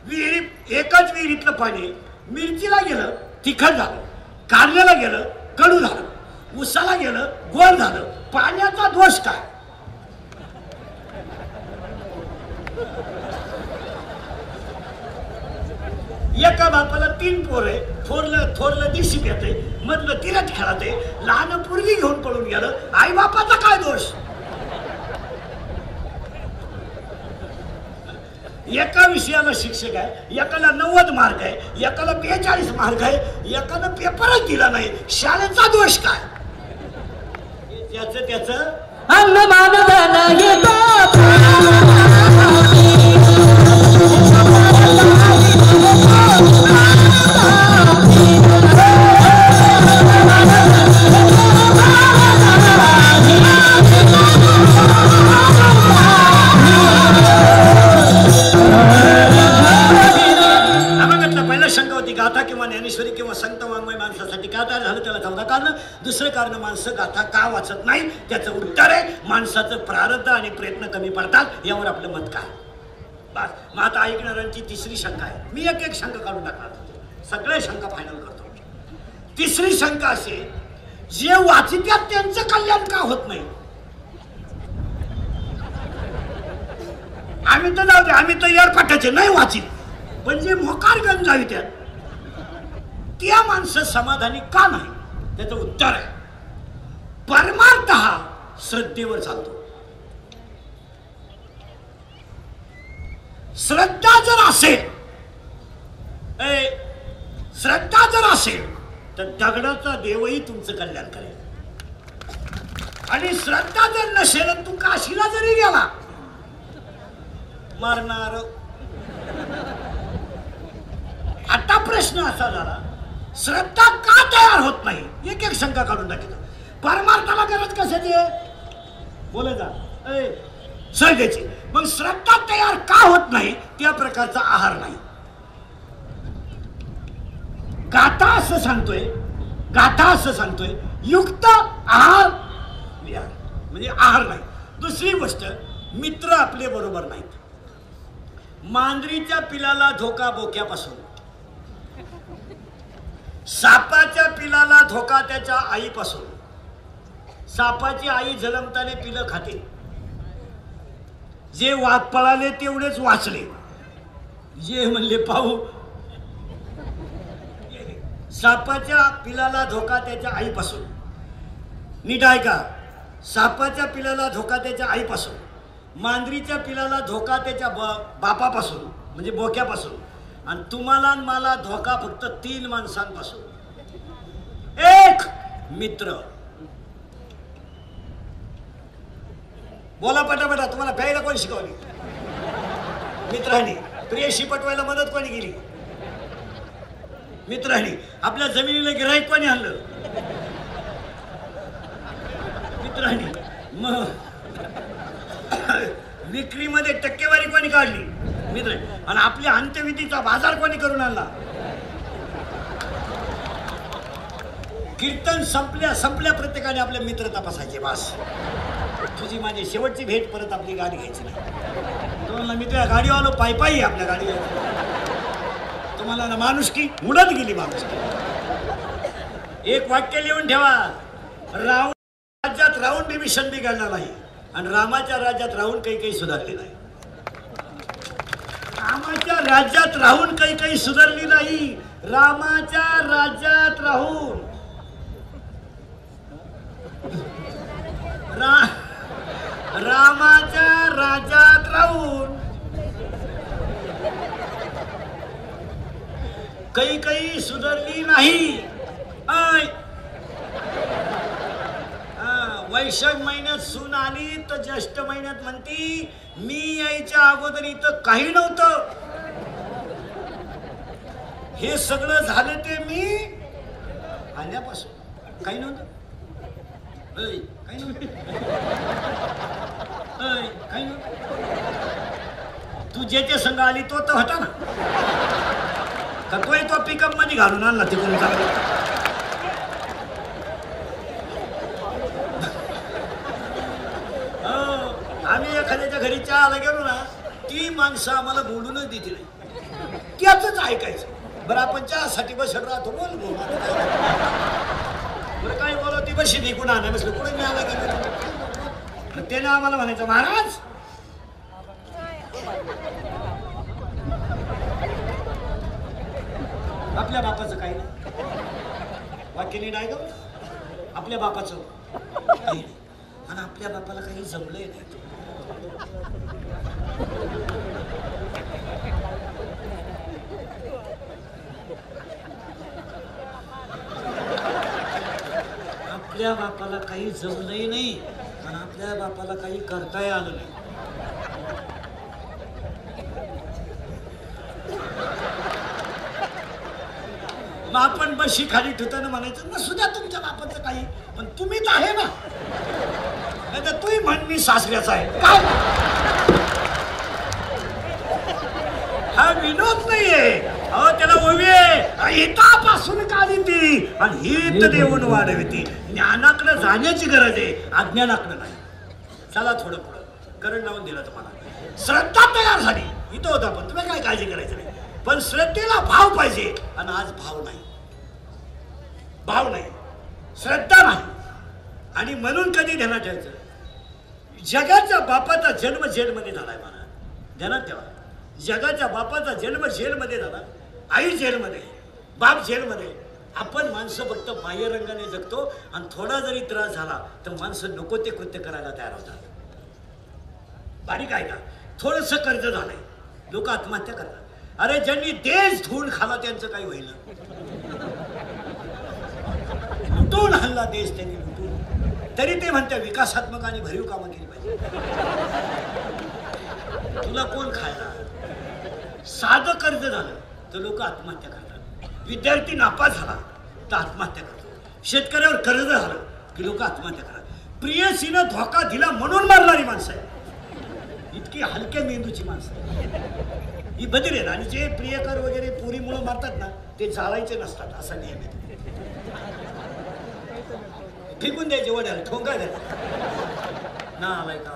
विहिरीत एकाच विहिरीतलं पाणी मिरचीला गेलं तिखट झालं. कारल्याला गेलं कडू झालं. उसाला गेलं गोड झालं. पाण्याचा दोष काय? एका बापाला तीन पोर आहे थोरलं थोरलं दिशी येते मधलं तिरट खेळते लहान पूर्वी घेऊन पळून गेलं. आई बापाचा काय दोष? एका विषयाला शिक्षक आहे. एकाला नव्वद मार्क आहे. एकाला बेचाळीस मार्क आहे. एकानं पेपरच दिला नाही. शाळेचा दोष काय? त्याचं अंग पहिला शंका होती गाथा किंवा ज्ञानेश्वरी किंवा संत वाङ्मय माणसासाठी का तयार झालं त्याला चौदा कारण दुसरं कारण माणसं गाथा का वाचत नाही? त्याचं उत्तर आहे माणसाचं प्रारब्ध आणि प्रयत्न कमी पडतात यावर आपलं मत काय? बस. मग आता ऐकणाऱ्यांची तिसरी शंका आहे. मी एक एक शंका काढून टाकणार सगळे शंका फायनल करतो. तिसरी शंका अशी जे वाचित्यात त्यांचं कल्याण का होत नाही? आम्ही तर जाऊ दे आम्ही तर यार नाही वाचित. पण जे मोकार गंज त्यात त्या माणसं समाधानी का नाही? त्याचं उत्तर आहे. परमार्थ हा श्रद्धेवर चालतो. श्रद्धा जर असेल श्रद्धा जर असेल तर दगडाचा देवही तुमचं कल्याण करेल. आणि श्रद्धा जर नसेल तू काशीला जरी गेला मारणार. आता प्रश्न असा झाला श्रद्धा का तयार होत नाही? एक एक शंका काढून दाखवतो. परमार्थाला गरज कशाची आहे? बोला जा. ए, श्रद्धेची मग श्रद्धा तयार का होत नाही? त्या प्रकारचा आहार नाही. गाता असं सांगतोय गाथा असं सांगतोय युक्त आहार विहार. म्हणजे आहार नाही. दुसरी गोष्ट मित्र आपले बरोबर नाहीत. मांजरीच्या पिलाला धोका बोक्यापासून. सापाच्या पिलाला धोका त्याच्या आईपासून. सापाची आई जलमताने पिलं खाते. जे वाघ पळाले तेवढेच वाचले. जे म्हणले पाहू. सापाच्या पिलाला धोका त्याच्या आईपासून. नीट का सापाच्या पिलाला धोका त्याच्या आईपासून. मांजरीच्या पिलाला धोका त्याच्या ब- बापापासून म्हणजे बोक्यापासून. आणि तुम्हाला आणि मला धोका फक्त तीन माणसांपासून. एक मित्र. बोला पटापटा तुम्हाला प्यायला कोणी शिकवली? मित्रांनी प्रियशी पटवायला मदत कोणी केली? मित्रांनी आपल्या जमिनीला गिराईक कोणी आणलं? मित्रांनी मग. विक्रीमध्ये टक्केवारी कोणी काढली? मित्र आणि आपल्या अंत्यविधीचा बाजार कोणी करून आणला? कीर्तन संपल्या संपल्या प्रत्येकाने आपले मित्र तपासायचे बास. तुझी माझी शेवटची भेट परत आपली गाडी घ्यायची नाही. तुम्हाला मित्र गाडी आलो पायी पायी आपल्या गाडी तुम्हाला ना माणुसकी उडत गेली माणूस एक वाक्य लिहून ठेवा रावण राज्यात राऊंड डिव्हिशन बिघडला नाही. आणि रामाच्या राज्यात राहून काही काही सुधारले नाही. रामाच्या राज्यात राहून काही काही सुधारली नाही. रामाच्या राज्यात राहून. रा रामाच्या राज्यात राहून काही काही सुधारली नाही ऐ. हा, वैशाख महिन्यात सून आली तर ज्येष्ठ महिन्यात म्हणती मी यायच्या अगोदर इथं काही नव्हतं. हे सगळं झालं ते मी आल्यापासून. काही नव्हतं. काही नव्हतं. काही नव्हतं. तू ज्याच्या संघ आली तो तर होता ना. का तोही तो पिकअपमध्ये घालून आणला तिकडून चांगला हो, आम्ही आला गेलो ना ती माणसं आम्हाला बोलूनच देतील नाही. त्याच ऐकायचं. बरं आपण चहासाठी बसत राहतो बोल बोल. बरं काय बोला ती बशी नाही कुणा नाही बसलं. कुठे मिळाला गेलं? त्याने आम्हाला म्हणायचं महाराज आपल्या बापाचं काही नाही. वाक्य नीट आहे का आपल्या बापाचं काही नाही. आणि आपल्या बापाला काही जमलंय नाही. आपल्या बापाला काही जमलंही नाही आणि आपल्या बापाला काही करताही आलं नाही. मग आपण बशी खाली ठेवताना म्हणायचं नसू द्या तुमच्या बापाचं काही पण तुम्ही तर आहे ना. नाही तर तूही म्हण मी सासऱ्याचा आहे. काय हा विनोद नाहीये अहो त्याला ओवी आहे हितापासून काढी ती आणि हित देऊन वाढविती ज्ञानाकडे जाण्याची गरज आहे अज्ञानाकडे नाही. चला थोडं पुढं. करंट लावून दिला तुम्हाला. श्रद्धा तयार झाली. इथं होता पण तुम्ही काय काळजी करायचं नाही. पण श्रद्धेला भाव पाहिजे आणि आज भाव नाही. भाव नाही. श्रद्धा नाही. आणि म्हणून कधी ध्यानात ठेवायचं? जगाच्या बापाचा जन्म जेलमध्ये झालाय मला ध्यानात ठेवा. जगाच्या बापाचा जन्म जेलमध्ये झाला. आई जेलमध्ये. बाप जेलमध्ये. आपण माणसं फक्त बाह्यरंगाने जगतो आणि थोडा जरी त्रास झाला तर माणसं नको ते कृत्य करायला तयार होतात. बारीक आहे का? थोडस कर्ज झालंय. लोक आत्महत्या करतात. अरे ज्यांनी देश धुवून खाला त्यांचं काही होईल. लुटून हल्ला देश त्यांनी लुटून. तरी ते म्हणते विकासात्मक आणि भरीव कामं केली पाहिजे. तुला कोण खायला? साधं कर्ज झालं तर लोक आत्महत्या करतात. विद्यार्थी नापास झाला तर आत्महत्या करतो. शेतकऱ्यावर कर्ज झालं की लोक आत्महत्या करतात. प्रियसीनं धोका दिला म्हणून मारणारी माणसं आहे इतकी हलक्या मेंदूची माणसं आहे ही बदल आहेत आणि जे प्रियकर वगैरे पुरीमुळं मारतात ना ते जाळायचे नसतात असा नियम आहे. फेकून द्यायचे वड्याला ठोंगा द्यायला ना आलाय का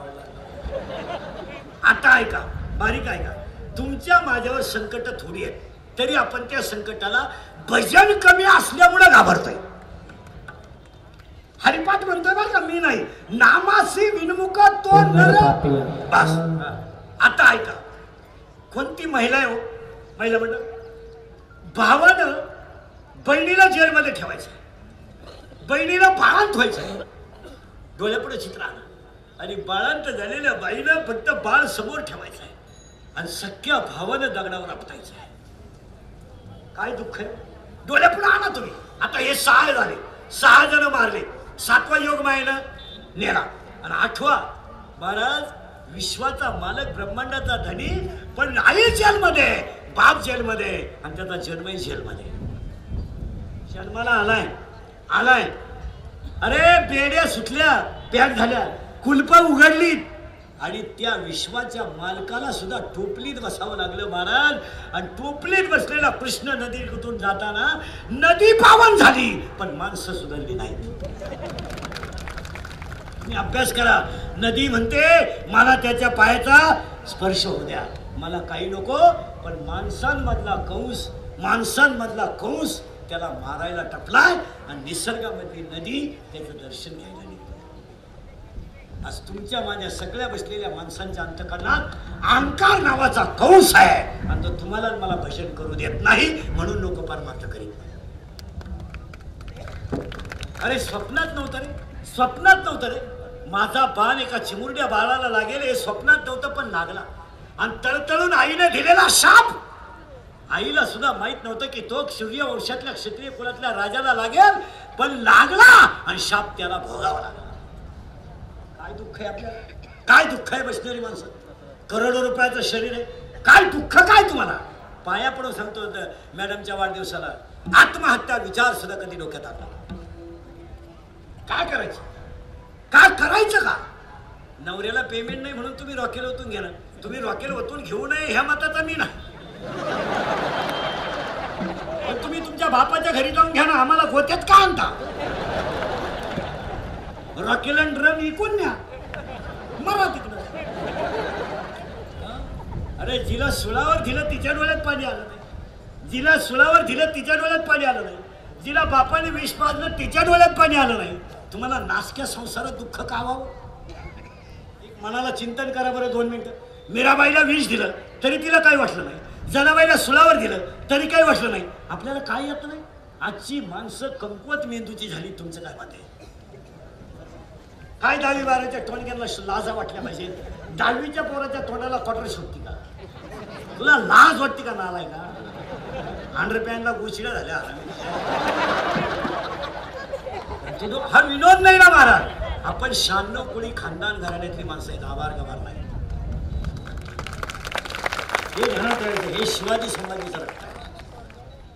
आता ऐका बारीक ऐका. तुमच्या माझ्यावर संकट थोडी आहेत. तरी आपण त्या संकटाला भजन कमी असल्यामुळे घाबरतोय. हरिपाठ म्हणतोय बरं का मी नाही. नामासी विनमुख तो नर बस. आता ऐका. कोणती महिला आहे हो? महिला मंडळ? भावानं बहिणीला जेलमध्ये ठेवायचं बहिणीला बाळांत व्हायचं डोळ्यापुढे चित्र आलं. आणि बाळांत झालेल्या बाईनं फक्त बाळ समोर ठेवायचं आहे आणि सख्या भावानं दगडावर आपटायचं आहे काय दुःख आहे? डोळ्यापुढे आणा तुम्ही. आता हे सहा झाले. सहा जण मारले. सातवा योग मायनं नेला. आणि आठवा महाराज विश्वाचा मालक ब्रह्मांडाचा धनी पण आई जेलमध्ये. बाप जेलमध्ये आणि त्याचा जन्मही जेलमध्ये. जन्माला आलाय. आलाय. अरे बेड्या सुटल्या पॅक झाल्या. कुलप उघडली आणि त्या विश्वाच्या मालकाला सुद्धा टोपलीत बसावं लागलं महाराज. आणि टोपलीत बसलेला कृष्ण नदीतून जाताना नदी पावन झाली पण माणसं सुधारली नाहीत तुम्ही अभ्यास करा. नदी म्हणते मला त्याच्या पायाचा स्पर्श होऊ द्या. मला काही नको पण माणसांमधला कंस माणसांमधला कंस त्याला मारायला टपलाय आणि निसर्गामधली नदी त्याचं दर्शन घ्यायला आज तुमच्या माझ्या सगळ्या बसलेल्या माणसांच्या अंतकरणात अंकार नावाचा कंस आहे. आणि तो तुम्हाला मला भजन करू देत नाही म्हणून लोक परमार्थ करीत नाही. अरे स्वप्नात नव्हतं रे. स्वप्नात नव्हतं रे. माझा बाण एका चिमुरड्या बाळाला लागेल हे स्वप्नात नव्हतं पण लागला. आणि तळतळून आईने दिलेला शाप. आईला सुद्धा माहीत नव्हतं की तो सूर्यवंशातल्या क्षत्रिय कुलातल्या राजाला लागेल पण लागला आणि शाप त्याला भोगावा लागला. काय दुःख आहे आपल्याला काय दुःख आहे बसणारी माणसं? करोडो रुपयाचं शरीर आहे. काय दुःख काय तुम्हाला? पाया पडून सांगतो मॅडमच्या वाढदिवसाला. आत्महत्या विचार सुद्धा कधी डोक्यात आला काय करायचं? काय करायचं का? नवऱ्याला पेमेंट नाही म्हणून तुम्ही रॉकेल ओतून घेणं. तुम्ही रॉकेल ओतून घेऊ नये ह्या मताचा मी नाही. तुम्ही तुमच्या बापाच्या घरी जाऊन घ्या ना आम्हाला गोत्यात का आणता? रॉकेल आणि ड्रम विकून न्या मरा तिकडं. अरे जिला सुळावर दिलं तिच्या डोळ्यात पाणी आलं नाही. जिला सुळावर दिलं तिच्या डोळ्यात पाणी आलं नाही. जिला बापाने विष पाजलं तिच्या डोळ्यात पाणी आलं नाही. तुम्हाला नासक्या संसारात दुःख का व्हावं? एक मनाला चिंतन करा बरं दोन मिनिटं. मीराबाईला विष दिलं तरी तिला काही वाटलं नाही. जनाबाईला सुलावर दिलं तरी काही वाटलं नाही. आपल्याला काय येत नाही. आजची माणसं कमकुवत मेंदूची झाली तुमचं काय मत आहे? काय दहावी बाराच्या टोणक्यांना लाजा वाटल्या पाहिजे. दहावीच्या पोराच्या तोंडाला क्वार्टर सुटती का? तुला लाज वाटते का नालाय का? हंड्रेड पॅनला गोशिड्या झाल्या. हा विनोद नाही ना महाराज? आपण शहाण्णव कोणी खानदान घराण्यातली माणसं आहेत आभार गभार नाही. हे ध्यानात हे शिवाजी संभाजीचं रक्त आहे.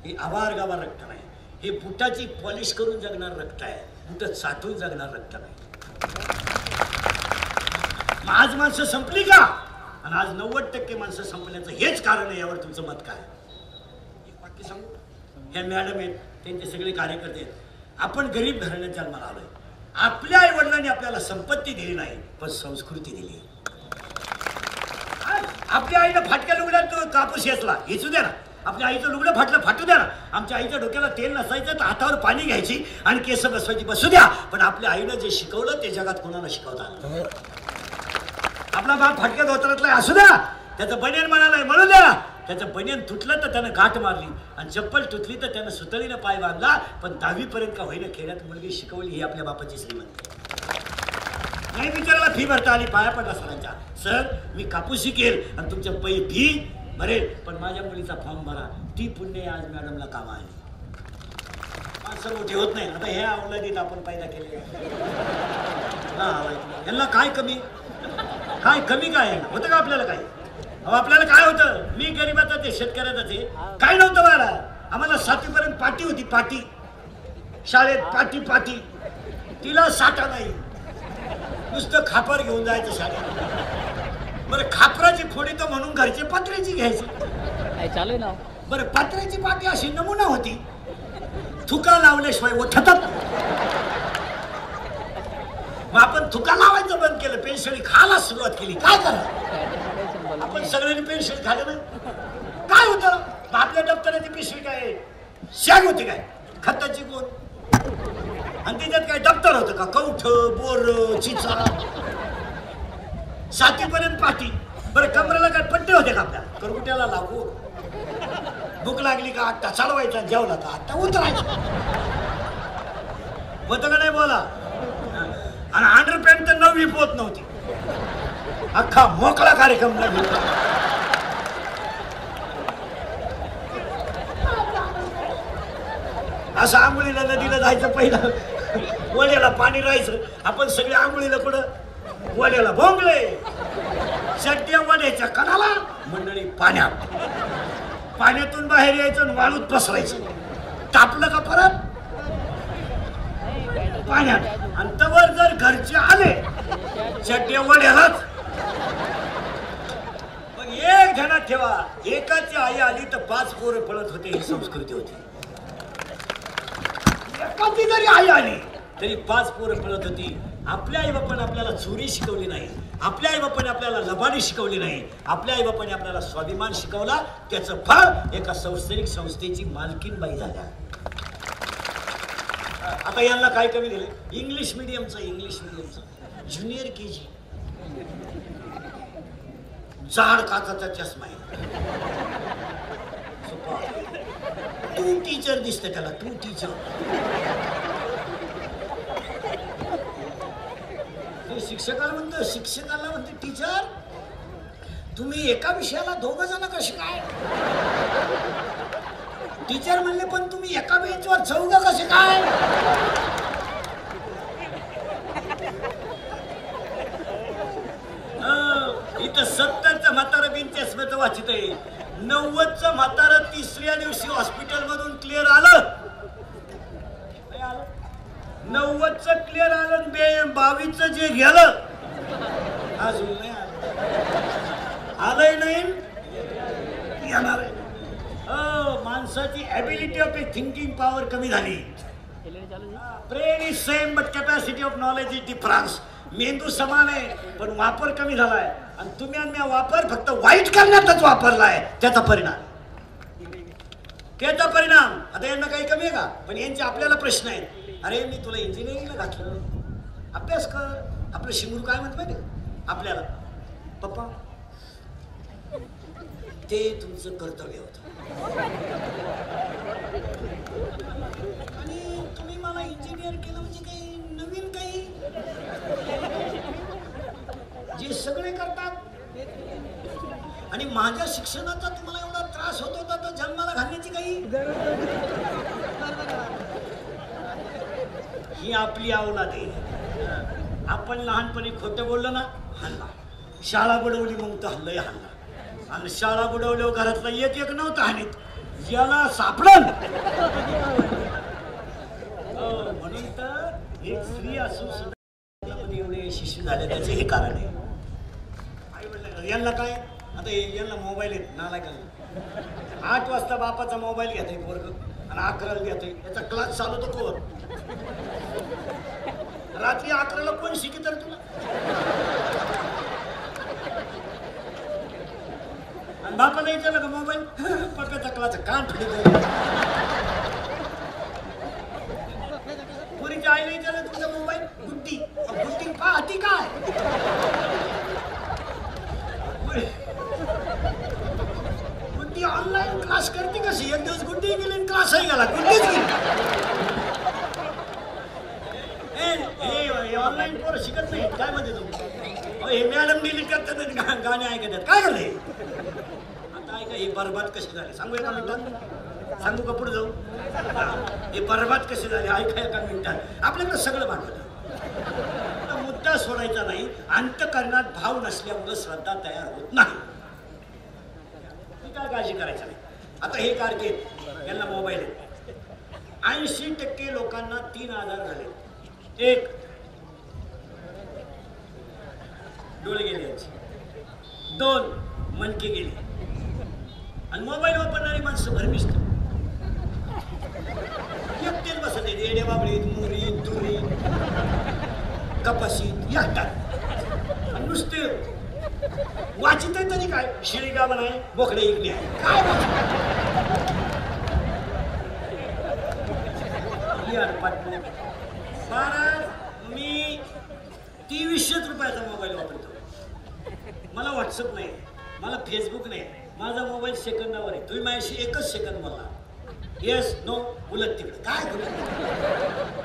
हे आभार गभार रक्त नाही. हे बुटाची पॉलिश करून जगणार रक्त आहे. बुट साठून जगणार रक्त नाही. आज माणसं संपली का? आणि आज नव्वद टक्के माणसं संपण्याचं हेच कारण आहे यावर तुमचं मत काय? एक वाक्य सांगू? ह्या मॅडम आहेत त्यांचे सगळे कार्यकर्ते आहेत. आपण गरीब घराण्यात जन्माला आलोय. आपल्या आई वडिलांनी आपल्याला संपत्ती दिली नाही पण संस्कृती दिली. हा? आपल्या आईनं फाटक्या लुगड्यात कापूस येतला. हेचू द्या ना. आपल्या आईचं लुगडं फाटलं फाटू द्या ना. आमच्या आईच्या डोक्याला तेल नसायचं तर हातावर पाणी घ्यायची आणि केस बसवायची बसू द्या. पण आपल्या आईनं जे शिकवलं ते जगात कोणाला शिकवता आपला बाप फाटक्या धोत्रातला असू द्या. त्याचं बनियन म्हणालाय म्हणू द्या. त्याचं बनियन तुटलं तर त्यानं गाठ मारली. आणि चप्पल तुटली तर त्यानं सुतळीनं पाय बांधला. पण दहावीपर्यंत का होईना खेड्यात मुलगी शिकवली ही आपल्या बापाची श्रीमंत. नाही विचारला फी भरता आली पाया पडला सरांच्या. सर मी कापूस शिकेल आणि तुमच्या पै फी भरेल पण माझ्या मुलीचा फॉर्म भरा. ती पुण्य आज मॅडमला काम आली माणसं मोठी होत नाही. आता ह्या अवलादीत आपण पैदा केले यांना काय कमी? काय कमी काय? होतं का आपल्याला काय अहो आपल्याला काय होतं? मी गरीबाचा ते शेतकऱ्याचा ते काय नव्हतं मला आम्हाला सातवीपर्यंत पाटी होती पाटी. शाळेत पाटी पाटी. तिला साठा नाही. नुसतं खापर घेऊन जायचं शाळेत. बरं खापराची फोडी तर म्हणून घरचे पत्र्याची घ्यायची. काय चालू आहे ना. बरं पत्र्याची पाटी अशी नमुना होती. थुका लावल्याशिवाय उठतात मग आपण थुका लावायचं बंद केलं पेन्सिल खायला सुरुवात केली. काय करा आपण सगळ्यांनी पेन्सिल खाल्लं ना? काय होतं? मग आपल्या दप्तराची पिशवी काय? शाग होती काय? खताची कोण आणि त्याच्यात काय दप्तर होतं का? कवठ बोर चिचा. सातीपर्यंत पाठी. बरं कमरेला काय पट्टे होते का आपल्या करकुट्याला लागू. भूक लागली का आत्ता चालवायचा जेवला का आत्ता उतरायचा. होतं का नाही बोला? आणि अंडरपॅन्ट तर नववी पोत नव्हती. अख्खा मोकळा कार्यक्रम लागला असं आंघोळीला नदीला जायचं पहिलं. वड्याला पाणी राहायचं. आपण सगळे आंघोळीला कुठं? वड्याला भोंगले. चट्ट्या वड्याच्या कणाला मंडळी पाण्यात. पाण्यातून बाहेर यायचं आणि वाळूत पसरायचं. तापलं का परत? पाण्यात. आणि तवर जर घरचे आले चट्ट्या वड्यालाच. मग एक ध्यानात ठेवा एकाची आई आली तर पाच पोरं पळत होते ही संस्कृती होती. एकाची जरी आई आली तरी पाच पोरं पळत होती. आपल्या आई बापाने आपल्याला चोरी शिकवली नाही. आपल्या आई बापाने आपल्याला लबाडी शिकवली नाही. आपल्या आई बापाने आपल्याला स्वाभिमान शिकवला. त्याचं फळ एका संस्थेनिक संस्थेची मालकीन बाई झाल्या. आता यांना काय कमी दिले इंग्लिश मिडियमचं इंग्लिश मिडियमचं ज्युनियर के जी जाड काचाचा चष्मा आहे. तू टीचर दिसते त्याला तू टीचर शिक्षकाला म्हणतो शिक्षकाला म्हणते टीचर तुम्ही एका विषयाला दोघ जण कसे काय? टीचर म्हणले पण तुम्ही एका बेंचवर चौघ कसे काय? इथं सत्तरचं म्हातारं बेंच वाचित आहे. नव्वदचं म्हातारं तिसऱ्या दिवशी हॉस्पिटल मधून क्लिअर आलं. आलं? नव्वदचं क्लिअर आलं बे बावीसचं जे गेलं अजून नाही आलं. आलंय नाही? येणार आहे. हो, माणसाची ability of a thinking power कमी झाली. Brain is same but capacity of knowledge is difference मेंदू समान आहे पण वापर कमी झालाय. आणि तुम्ही आणि मी वापर फक्त वाईट करण्यातच वापरलाय. त्याचा परिणाम. त्याचा परिणाम. आता यांना काही कमी आहे का? पण यांचे आपल्याला प्रश्न आहेत. अरे मी तुला इंजिनिअरिंगला घातलं अभ्यास कर. आपलं शिंगूर काय म्हणत माहिती आपल्याला. पप्पा ते तुमचं कर्तव्य होतं. आणि तुम्ही मला इंजिनियर केलं म्हणजे काही नवीन काही? जे सगळे करतात. आणि माझ्या शिक्षणाचा तुम्हाला एवढा त्रास होत होता तर जन्माला घालण्याची काही ही आपली अवलाद आहे. आपण लहानपणी खोटं बोललो ना हल्ला. शाळा बुडवली मग तर हल्लय हल्ला. आणि शाळा बुडवल्यावर घरातला एक एक नव्हता हानीत. याला सापडल. हो, म्हणून तर एक स्त्री असून सुद्धा एवढे शिशू झाले त्याचे हे कारण आहे. आई यांना काय? आता यांना मोबाईल आहेत नाला आठ वाजता बापाचा मोबाईल घेते वर्ग आणि अकराला आहे याचा क्लास चालू तो कोण? रात्री अकराला कोण शिकित तुला? आणि नाही विचारलं का मोबाईल? पप्याचा क्लास कान फिरत पुरीच्या आईला विचारलं तुमचा मोबाईल? बुद्धी बुद्धी का पाहती काय? गुड्डी ऑनलाईन क्लास करते कशी? एक दिवस गुड्डी गेली क्लासही गेला. गुड्डीच गेली. हे ऑनलाईन पोरं शिकत नाही काय म्हणते तुम्ही? हे मॅडम डिलीट करतात गाणे ऐकतात. काय झालंय आता ऐका हे बरबाद कसे झाले? सांगू एका मिनिटात? सांगू का पुढे जाऊ हे. बरबाद कसे झाले? ऐका एका मिनिटात. आपल्याकडं सगळं भांडवलं. मुद्दा सोडायचा नाही. अंतकरणात भाव नसल्यामुळं श्रद्धा तयार होत नाही. काय काळजी करायची नाही? आता हे कारकीर्द यांना मोबाईल आहे. ऐंशी टक्के लोकांना तीन आजार झाले. एक डोळे गेले यांचे. दोन मनके गेले. आणि मोबाईल वापरणारी माणसं भरमिष्ट एकटेच बसत आहेत. येडे बाबळीत मुरीत दुरी कपाशीत यातात आणि नुसते वाचित आहे तरी काय? शिळी गाभण बोकडे इकडे आहे काय महाराज मी तेवीसशेच रुपयाचा मोबाईल वापरतो. मला व्हॉट्सअप नाही. मला फेसबुक नाही. माझा मोबाईल सेकंदावर आहे. तुम्ही माझ्याशी एकच सेकंद मला येस नो उलट तिकडे. काय बोलत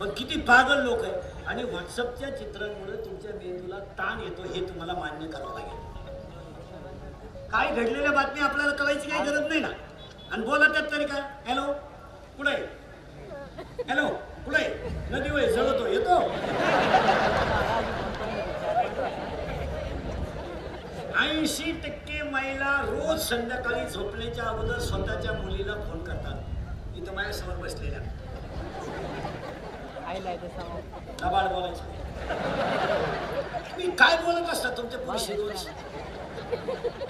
पण किती पागल लोक आहे. आणि व्हॉट्सअपच्या चित्रांमुळे तुमच्या मेंदूला ताण येतो हे तुम्हाला मान्य करावं लागेल. काय घडलेल्या बातमी आपल्याला कळायची काही गरज नाही ना? आणि बोला त्यात तरी काय हॅलो कुठे हॅलो कुठे नदी वय जळतो येतो ऐंशी टक्के महिला रोज संध्याकाळी झोपण्याच्या अगोदर स्वतःच्या मुलीला फोन करतात. इथं माझ्यासमोर बसलेल्या. लबाड बोलायचं. मी काय बोलत असता तुमच्या पुरुष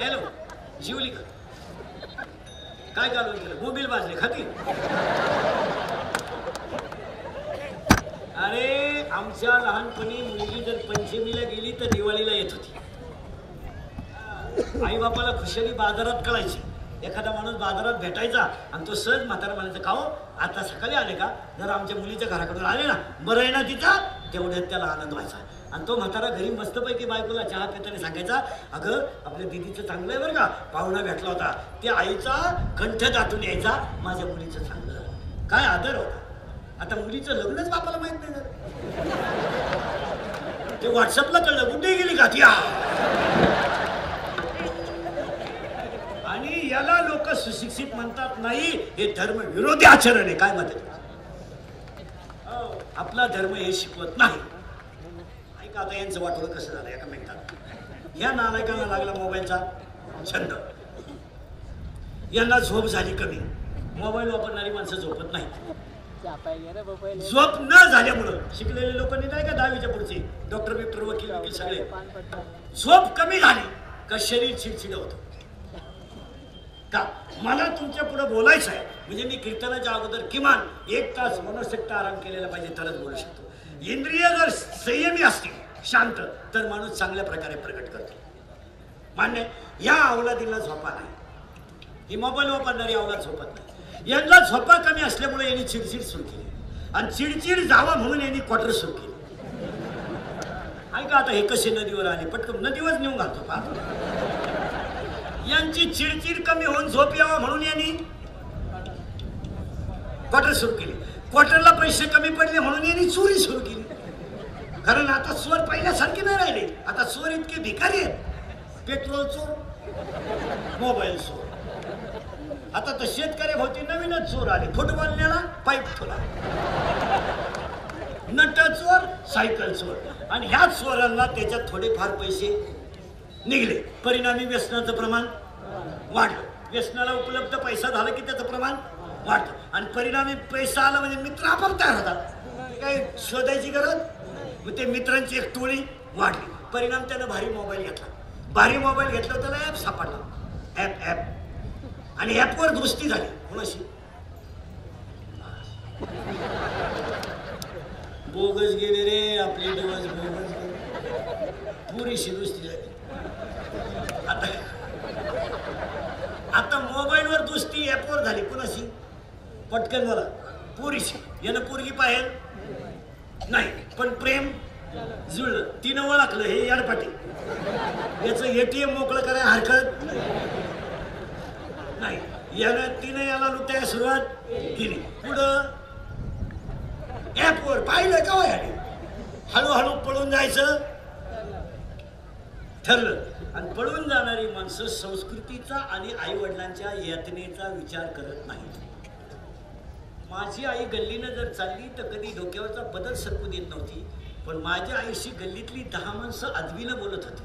हॅलो जीवली का काय कालवण केलं मोबिल बाजले खाती? अरे आमच्या लहानपणी मुलगी जर पंचमीला गेली तर दिवाळीला येत होती. आई बापाला खुशाली बाजारात कळायची. एखादा माणूस बाजारात भेटायचा आणि तो सहज म्हातारा म्हणायचा का हो आता सकाळी आले का? जर आमच्या मुलीच्या घराकडून आले ना बरं आहे ना तिचा तेवढ्यात त्याला आनंद व्हायचा. आणि तो म्हातारा घरी मस्तपैकी बायकोला चहा पिताना सांगायचा अगं आपल्या दिदीचं चांगलं आहे बरं का? पाहुणा भेटला होता. ते आईचा कंठ दाटून यायचा माझ्या मुलीचं चांगलं. काय आदर होता? आता मुलीचं लग्नच बापाला माहीत नाही झालं ते व्हॉट्सअपला कळलं कुठे गेली का ती आ. आणि याला लोक सुशिक्षित म्हणतात नाही हे धर्म विरोधी आचरण आहे. काय मत हो, आपला धर्म हे शिकवत नाही. ऐका आता यांचं वाटवलं कसं झालं एका मिनिटात. या नालायकांना लागला मोबाईलचा छंद. यांना झोप झाली कमी. मोबाईल वापरणारी माणसं झोपत नाही झोप न झाल्यामुळं शिकलेले लोकांनी नाही का दहावीच्या पुढचे? डॉक्टर बिक्टर वकील वकील सगळे. झोप कमी झाली का शरीर चिडचिड होतं? का मला तुमच्यापुढे बोलायचं आहे. म्हणजे मी कीर्तनाच्या अगोदर किमान एक तास मनोशक्त आराम केलेला पाहिजे तरच बोलू शकतो. इंद्रिय जर संयमी असतील शांत तर माणूस चांगल्या प्रकारे प्रकट करतो. मान्य या अवलादीला झोपा नाही. ही मोबाईल वापरणारी अवलाद झोपत नाही. यांना झोपा कमी असल्यामुळे यांनी चिडचिड सुरू केली. आणि चिडचिड जावा म्हणून यांनी क्वार्टर सुरू केली. ऐका आता हे कसे नदीवर आले? पटकन नदीवर नेऊन घालतो पाहतो यांची चिडचिड कमी होऊन झोप यावा म्हणून यांनी क्वार्टर सुरू केली. क्वार्टरला पैसे कमी पडले म्हणून यांनी चोरी सुरू केली. कारण आता चोर पहिल्यासारखे नाही राहिले. आता चोर इतके भिकारी आहेत. पेट्रोल चोर मोबाईल चोर. आता तर शेतकरी होती नवीनच चोर आले. फुटबॉलण्याला पाईप ठोला. नट चोर सायकल चोर. आणि ह्या चोरांना त्याच्यात थोडेफार पैसे निघले. परिणामी व्यसनाचं प्रमाण वाढलं. व्यसनाला उपलब्ध पैसा झाला की त्याचं प्रमाण वाढतं. आणि परिणामी पैसा आला म्हणजे मित्र आपोआप तयार होतात. काही काय शोधायची गरज? मग ते मित्रांची एक टोळी वाढली. परिणाम त्यानं भारी मोबाईल घेतला. भारी मोबाईल घेतला त्याला ॲप सापडला. ॲप ॲप आणि ॲपवर दुरुस्ती झाली. कोणाशी बोगस गेले रे आपले दिवस बोगस गेले. पुरीशी दुरुस्ती झाली. आता मोबाईलवर दुसरी ॲपवर झाली. कुणाशी? पटकन मला पुरीशी. यानं पोरगी पाहेल? नाही. पण प्रेम जुळलं. तिनं ओळखलं हे याडपाटी. याचं एटीएम मोकळं करायला हरकत नाही. यानं तिनं याला लुटायला सुरुवात केली. पुढं ॲपवर पाहिलं का हो हळूहळू पळून जायचं ठरलं. आणि पळून जाणारी माणसं संस्कृतीचा आणि आईवडिलांच्या यातनेचा विचार करत नाहीत. माझी आई गल्लीनं जर चालली तर कधी डोक्यावरचा बदल सरकू देत नव्हती पण माझ्या आईशी गल्लीतली दहा माणसं आदवीनं बोलत होती.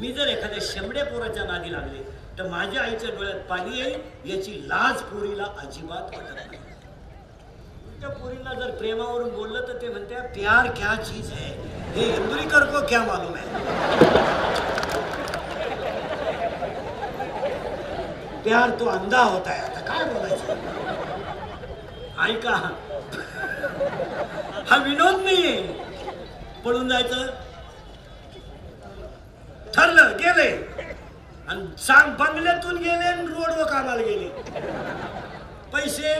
मी जर एखाद्या शेमड्या पोराच्या नादी लागले तर माझ्या आईच्या डोळ्यात पाणी येईल याची लाज पोरीला अजिबात वाटत नाही. त्या पोरीला जर प्रेमावरून बोललं तर ते म्हणते प्यार क्या चीज है? हे इंदुरीकर को क्या मालूम है? प्यार तो अंधा होता है आता काय बोलायचं? ऐका. हा विनोद नाहीये. पळून जायचं. ठरलं गेले. आणि सांग बंगल्यातून गेले आणि रोडवर कामाला गेले. पैसे?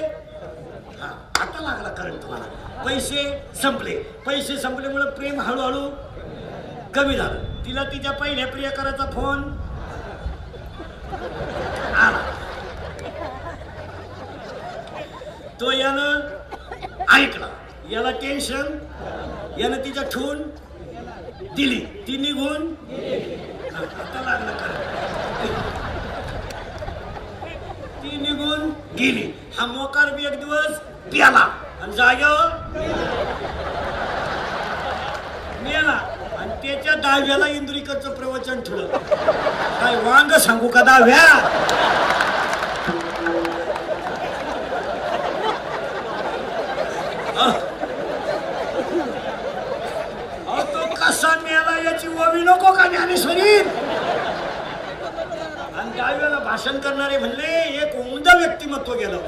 हा आता लागला करंट तुम्हाला. पैसे संपले. पैसे संपल्यामुळे प्रेम हळूहळू कमी झालं. तिला तिच्या पहिल्या प्रियकराचा फोन आला. तो यानं ऐकला याला टेन्शन यानं तिच्या ठेवून दिली ती निघून आता लागलं खरं. ती निघून गेली हा मोकार बी एक दिवस प्याला आणि जाग्यावर मेला त्याच्या दहाव्याला इंद्रिकरचं प्रवचन ठेवलं. काय वांग सांगू का दहाव्या? अहो, तो कसा मेला याची ओवी नको का ज्ञानेश्वरी? आणि दहाव्याला भाषण करणारे म्हणले एक उमदा व्यक्तिमत्व गेलं.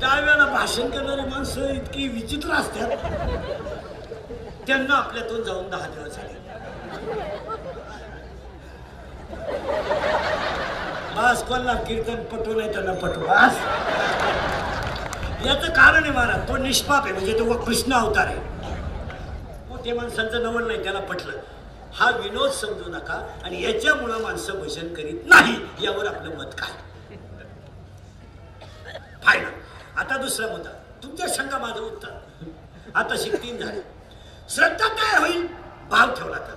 त्यावेळेला भाषण करणारी माणसं इतकी विचित्र असतात. त्यांना आपल्यातून जाऊन दहा दिवस झाले. बस कोणला कीर्तन पटू नाही त्यांना पटू बस. याचं कारण आहे महाराज तो निष्पाप आहे म्हणजे तो कृष्ण अवतार आहे. मोठे माणसांचं नवल नाही त्याला पटलं. हा विनोद समजू नका आणि याच्यामुळं माणसं भजन करीत नाही यावर आपलं मत काय? फायनल आता दुसरा मुद्दा तुमच्या संघा माझं उत्तर. आता तीन झाले. श्रद्धा तयार होईल भाव ठेवला तर.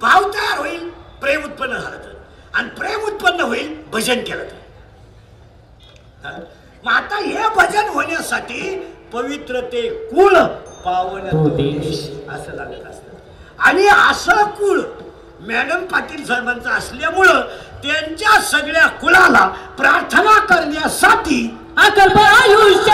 भाव तयार होईल प्रेम उत्पन्न झालं तर. आणि प्रेम उत्पन्न होईल भजन केलं तर. हा? मग आता हे भजन होण्यासाठी पवित्र ते कुळ पावन तो देश असं लागत असतं. आणि असं कुळ मॅडम पाटील साहेबांचं असल्यामुळं त्यांच्या सगळ्या कुळाला प्रार्थना करण्यासाठी अकल्प आयुष्य.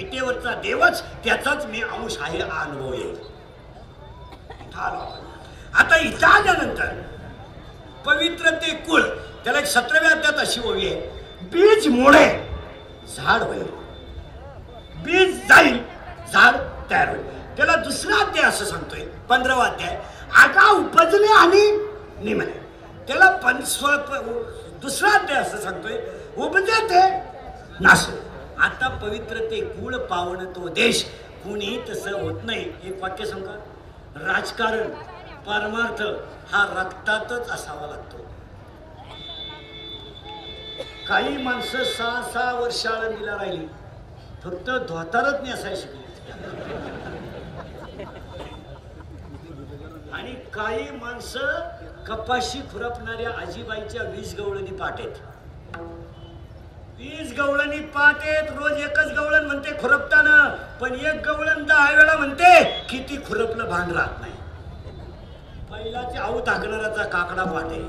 विटेवरचा देवच त्याचाच मी अंश आहे अनुभव येईल. आता इथं आल्यानंतर पवित्र ते कुळ त्याला एक सतराव्या अध्यात अशी ओवी आहे. बीज मोडे झाड होईल. बीज जाईल झाड तयार होईल. त्याला दुसरा अध्याय असं सांगतोय पंधरावा अध्याय. आगा उपजणे आणि निमले. त्याला पंचस्व दुसरा अध्याय असं सांगतोय उपजे ते नासले आता पवित्र ते गुळ पावन तो देश कुणी तसं होत नाही. एक वाक्य सांगा राजकारण परमार्थ हा रक्तातच असावा लागतो. काही माणसं सहा सहा वर्ष आळंदीला राहिली. फक्त धोतारच नाही शिकली. आणि काही माणसं कपाशी खुरपणाऱ्या आजीबाईच्या वीज गवळणी पाठेत. तीस गवळणी पाटेत रोज एकच गवळण म्हणते खुरपताना. पण एक गवळण दहा वेळा म्हणते किती खुरपलं भान राहत नाही. पहिलाचे आऊ टाकणाराचा काकडा पाटे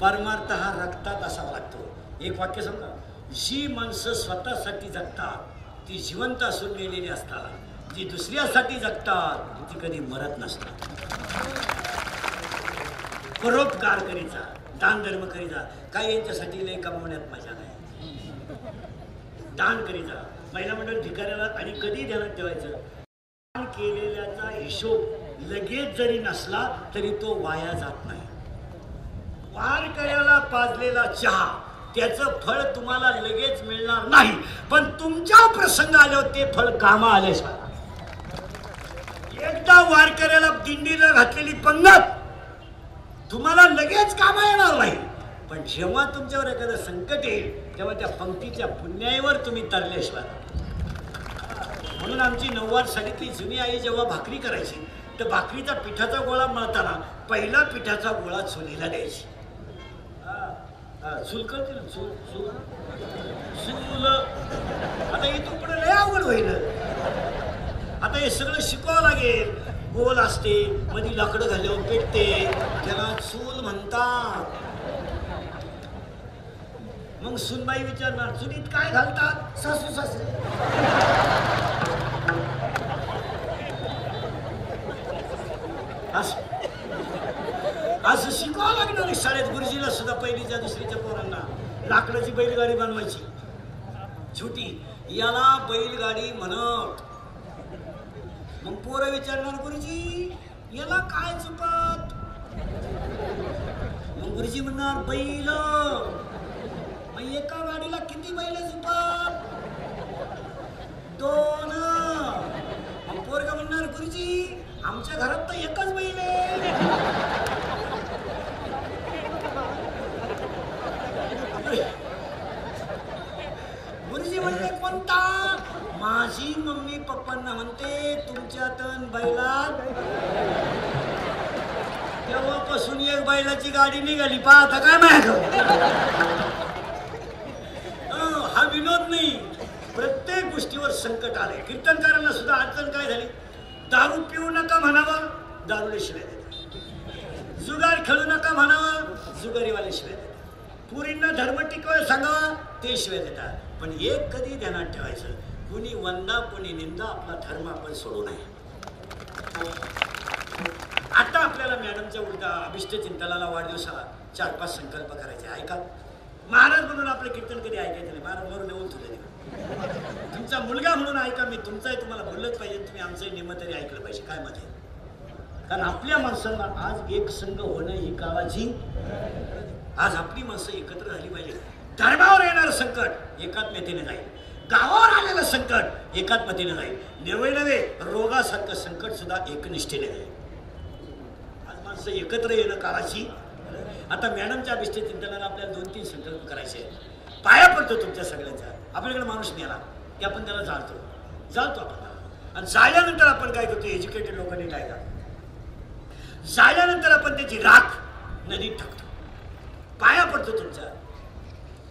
परमार्थ हा रक्तात असावा लागतो एक वाक्य समजा जी माणसं स्वतःसाठी जगतात ती जिवंत असून गेलेली असतात. जी दुसऱ्यासाठी जगतात ती कधी मरत नसतात. परोपकार करीचा दान धर्म करीचा काही यांच्यासाठी लय कमवण्यात मजा. दान करीचा महिला मंडळ ठिकाणाला आणि कधी ध्यानात ठेवायचं. दान केलेल्याचा हिशोब लगेच जरी नसला तरी तो वाया जात नाही. वारकऱ्याला पाजलेला चहा त्याचं फळ तुम्हाला लगेच मिळणार नाही. पण तुमच्या प्रसंग आल्यावर ते फळ कामा आले एकदा वारकऱ्याला दिंडीला घातलेली पंगत तुम्हाला लगेच कामा येणार नाही. पण जेव्हा तुमच्यावर एखादं संकट येईल तेव्हा त्या पंक्तीच्या पुण्याईवर तुम्ही तरल्याशिवाय म्हणून आमची नव्वद साडीतली जुनी आई जेव्हा भाकरी करायची तर भाकरीचा पिठाचा गोळा मळताना पहिला पिठाचा गोळा चुलीला द्यायची. हा, हा, ना चूल चूल. चूल. आता हे तुकडं लय आवड होईल आता हे सगळं शिकवावं लागेल. गोल असते मध्ये लाकडं घालून पेटते. त्याला चूल म्हणतात. मग सुनबाई विचारणार चुलीत काय घालतात? सासू सासरे. असं. असं शिकावं लागणार आहे. शाळेत गुरुजीला सुद्धा पहिलीच्या दुसरीच्या पोरांना. लाकडाची बैलगाडी बनवायची. छोटी. याला बैलगाडी म्हणत. मग पोरं विचारणार गुरुजी याला काय चुकत? मग गुरुजी म्हणणार बैल मग एका गाडीला किती बैल चुकत दोन मग पोरगा म्हणणार गुरुजी आमच्या घरात तर एकच बैल आहे गुरुजी म्हणले कोणता माझी मम्मी पप्पांना म्हणते तुमच्यातन बैलात तेव्हापासून एक बैलाची गाडी निघाली पाहता काय माहीत हा विनोद नाही प्रत्येक गोष्टीवर संकट आले कीर्तनकारांना सुद्धा अडचण काय झाली दारू पिऊ नका म्हणावं दारूले शिवाय देतात जुगार खेळू नका म्हणावं जुगारीवाले शिवाय देतात पुरींना धर्म टिकवायला सांगावा ते शिवाय देतात पण एक कधी ध्यानात ठेवायचं कुणी कोणी निंदा आपला धर्म आपण सोडू नये. आता आपल्याला मॅडमच्या उलटा अभिष्ट चिंतनाला वाढदिवसाला चार पाच संकल्प करायचे. ऐका. महाराज म्हणून आपलं कीर्तन कधी ऐकायचं नाही? महाराज म्हणून येऊन तुझे तुमचा मुलगा म्हणून ऐका मी तुमचाही तुम्हाला बोललंच पाहिजे. तुम्ही आमचंही नियम तरी ऐकलं पाहिजे. काय मत आहे? कारण आपल्या माणसांना आज एक संघ होणं ही काळाची आज आपली माणसं एकत्र झाली पाहिजे धर्मावर येणारं संकट एकात्मतेने जाईल. गावावर आलेलं संकट एकात्मतेने नाही. नवे नवे रोगासारखं संकट सुद्धा एकनिष्ठेने आहे. आज माणसं एकत्र येणं काळाची आता मॅडमच्या अभिष्ट चिंतनाला आपल्याला दोन तीन संकल्प करायचे आहेत. पाया पडतो तुमच्या सगळ्यांचा. आपल्याकडे माणूस नेला की आपण त्याला जाळतो. जाळतो आपण आणि जाळल्यानंतर आपण काय करतो? एज्युकेटेड लोकांनी काय करतो? जाळल्यानंतर आपण त्याची राख नदीत टाकतो. पाया पडतो तुमच्या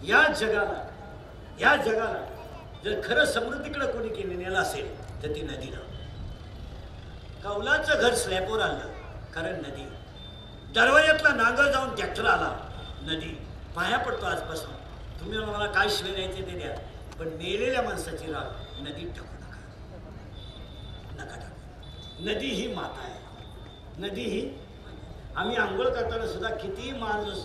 या जगाला या जगाला जर खरं समृद्धीकडे कोणी केले नेलं असेल तर ती नदीला कौलाचं घर स्लॅबवर आलं कारण नदी. दरवाज्यातला नांगर जाऊन ट्रॅक्टर आला नदी. पाया पडतो आजपासून. तुम्ही मला काय शिवे द्यायचे ते द्या. पण मेलेल्या माणसाची राग नदीत टाकू नका. नका टाकू. नदी ही माता आहे. नदी ही आम्ही आंघोळ करताना सुद्धा कितीही माणूस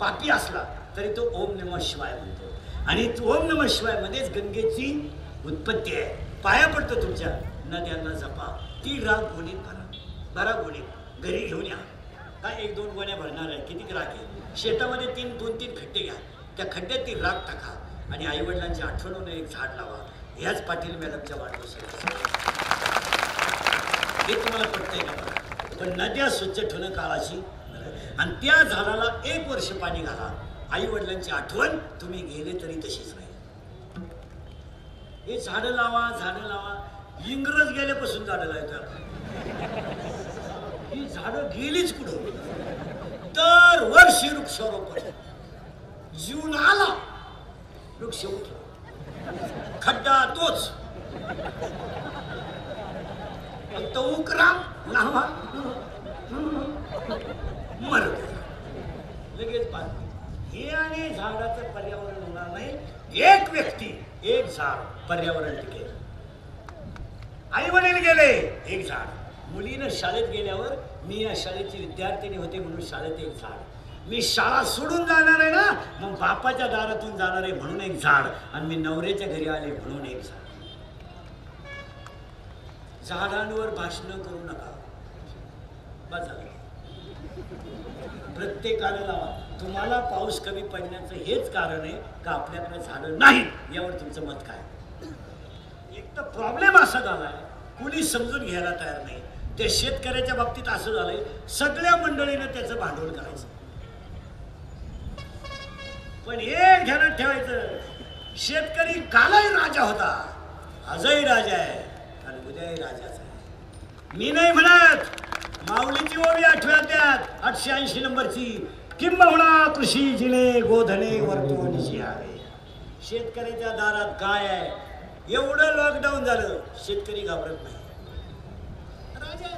पापी असला तरी तो ओम नम शिवाय म्हणतो. आणि ओम नम शिवाय मध्येच गंगेची उत्पत्ती आहे. पाया पडतो तुमच्या. नद्यांना जपा. ती राग गोणीत भरा बरा गोणीत घरी घेऊन या. काय एक दोन गोण्या भरणार आहे. किती राग आहे? शेतामध्ये तीन दोन तीन खड्डे घ्या. त्या खड्ड्यात ती राग टाका. आणि आईवडिलांची आठवण एक झाड लावा. ह्याच पाटील मॅडमच्या वाढदिवसाला. हे तुम्हाला पटतंय का? पण नद्या स्वच्छ ठेवणं काळाची आणि त्या झाडाला एक वर्ष पाणी घाला. आई वडिलांची आठवण तुम्ही गेले तरी तशीच राहील. हे झाडं लावा झाडं लावा. इंग्रज गेल्यापासून झाडं लावतात. ही झाडं गेलीच कुठं? दर वर्षी वृक्षारोपण. जीवन आला वृक्ष उठला. खड्डा तोच. तो उकरा लावा मर लगेच पाच कोणाने झाडाचं पर्यावरण होणार नाही. एक व्यक्ती एक झाड पर्यावरण टिकेल. आई वडील गेले एक झाड. मुलीनं शाळेत गेल्यावर मी या शाळेची विद्यार्थिनी होते म्हणून शाळेत एक झाड. मी शाळा सोडून जाणार आहे ना मग बापाच्या दारातून जाणार आहे म्हणून एक झाड आणि मी नवऱ्याच्या घरी आले म्हणून एक झाड. झाडांवर भाषण करू नका. बस प्रत्येकाला लावा. तुम्हाला पाऊस कमी पडण्याचं हेच कारण आहे का आपल्याकडे झालं नाही यावर तुमचं मत काय? एक तर प्रॉब्लेम असा झालाय. कुणी समजून घ्यायला तयार नाही. ते शेतकऱ्याच्या बाबतीत असं झालंय सगळ्या मंडळीनं त्याचं भांडवल करायचं. पण एक ध्यानात ठेवायचं शेतकरी कालही राजा होता. आजही राजा आहे आणि उद्याही राजाच आहे. मी नाही म्हणत माऊलीची ओवी आठवत आठशे ऐंशी नंबरची. किंबहुना कृषी जिने गोधने वर्तवणीची आहे शेतकऱ्याच्या दारात काय आहे? एवढं लॉकडाऊन झालं शेतकरी घाबरत नाही. राजा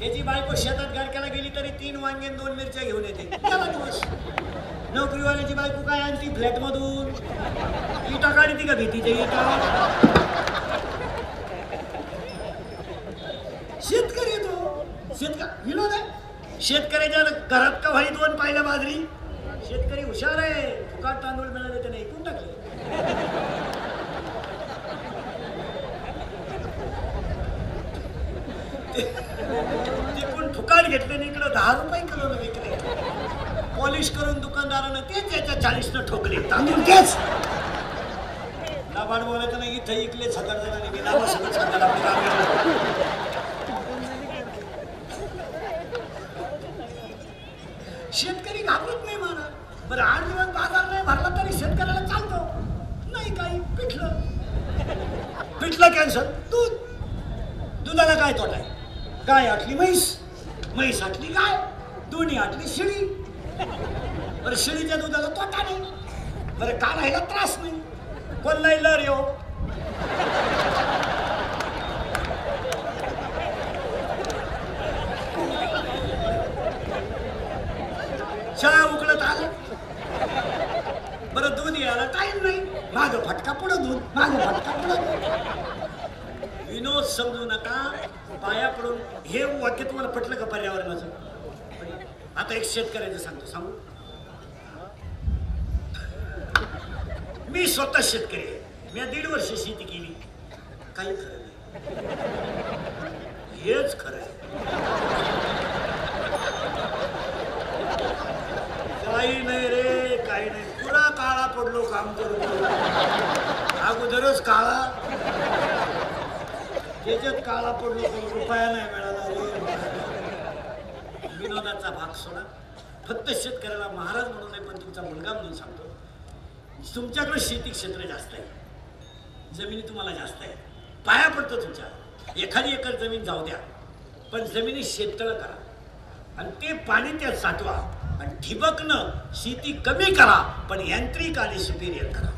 त्याची बायको शेतात गाडक्याला गेली तरी तीन वांगे दोन मिरच्या घेऊन येते. नोकरीवाल्याची बायको काय आणती? फ्लॅट मधून इटा काढती का भीतीच्या इटा? शेतकरी येतो शेतकरी विनोद आहे शेतकऱ्याच्या घरात का व्हाई दोन पाहिल्या बाजरी? शेतकरी हुशार आहे. फुकाट तांदूळ मिळाले त्याने ऐकून टाकले. तिकडून फुकाट घेतले इकडं दहा रुपये किलो विकले. पॉलिश करून दुकानदारानं तेच याच्या चाळीसनं ठोकले. तांदूळ तेच. लाभाड बोलायचं नाही इथं इकले सकाळ जणांनी मी नावा सगळं सकाळ आपली कामं. शेतकरी घाबरत नाही मला बरं आठ दिवस बाजार नाही भरला तरी शेतकऱ्याला चालतो. नाही काही पिठलं. पिठलं कॅन्सर दूध. दुधाला काय तोटा आहे? गाय आटली म्हैस. म्हैस आटली गाय. दोन्ही आटली शिळी. बरं शिळीच्या दुधाला तोटा नाही. बरं का राहिला त्रास नाही. कोण नाही लर येऊ चहा उकळत आलं बरं दूध यायला टाईम नाही माग फटका पुढं दूध माग फटका पुढं दूध विनोद समजू नका पाया पडून हे वाक्य तुम्हाला पटलं का पर्यावरणाचं? आता एक शेतकऱ्याचं सांगतो सांगू? मी स्वतः शेतकरी आहे मी दीड वर्ष शेती केली काही खरं नाही हेच खरं आहे काही नाही रे काही नाही पुरा काळा पडलो काम करू अगोदरच काळा त्याच्यात काळा पडलो पण रुपया नाही मिळाला रे विनोदाचा भाग सोडा फक्त शेतकऱ्याला महाराज म्हणून नाही पण तुमचा मुलगा म्हणून सांगतो तुमच्याकडे शेती क्षेत्र जास्त आहे. जमिनी तुम्हाला जास्त आहे पाया पडतो तुमच्या. एखादी एकर जमीन जाऊ द्या. पण जमिनी शेततळं करा. आणि ते पाणी त्यात साठवा. आणि ठिबकनं शेती कमी करा पण यांत्रिक आणि सुपिरियर करा.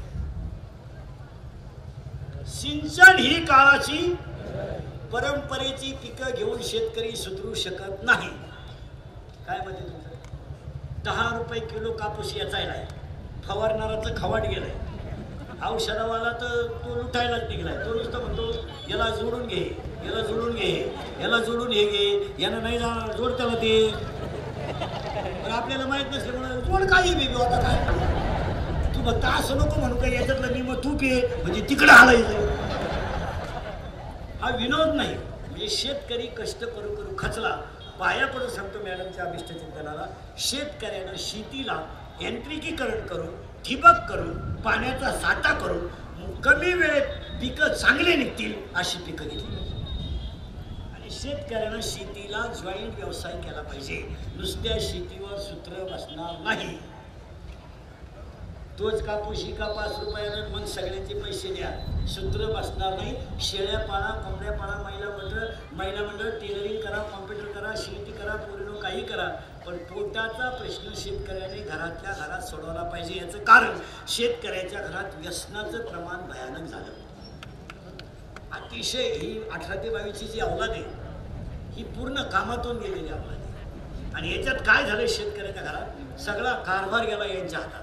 सिंचन ही काळाची परंपरेची पिकं घेऊन शेतकरी सुधरू शकत नाही. काय म्हणते तुमचं? दहा रुपये किलो कापूस याचायलाय फवारणाराचं खवाट गेलाय. औषधावाला तर तो लुटायलाच निघलाय. तो नुसतं म्हणतो याला जोडून घे याला जोडून घे याला जोडून हे घे यानं नाही जाणार जोड त्याला ते. पण आपल्याला माहीत नसल्यामुळे जोड काही बेबी होता काय? तू फक्त असं नको म्हणू का याच्यातलं मी मग तू पे म्हणजे तिकडं आलाय. हा विनोद नाही. म्हणजे शेतकरी कष्ट करू करू खचला. पाया पडून सांगतो मॅडमच्या अभिष्ट चिंतनाला शेतकऱ्यानं शेतीला यांत्रिकीकरण करून ठिबक करून पाण्याचा साठा करून कमी वेळेत पिकं चांगले निघतील अशी पिकं घेतली पाहिजे. आणि शेतकऱ्यानं शेतीला जॉईंट व्यवसाय केला पाहिजे. नुसत्या शेतीवर सूत्र बसणार नाही. तोच कापूस ही का पाच रुपयानं मग सगळ्यांचे पैसे द्या. सूत्र बसणार नाही. शेळ्या पाळा कोंबड्या पाळा महिला मंडळ महिला मंडळ टेलरिंग करा कॉम्प्युटर करा शेती करा पोरीनो काही करा. पण पोटाचा प्रश्न शेतकऱ्याने घरातल्या घरात सोडवला पाहिजे याचं कारण शेतकऱ्याच्या घरात व्यसनाचं प्रमाण भयानक झालं. अतिशय ही अठरा ते बावीसची जी अवलाद आहे ही पूर्ण कामातून गेलेली अवलाद आहे. आणि याच्यात काय झालं शेतकऱ्याच्या घरात? सगळा कारभार गेला यांच्या हातात.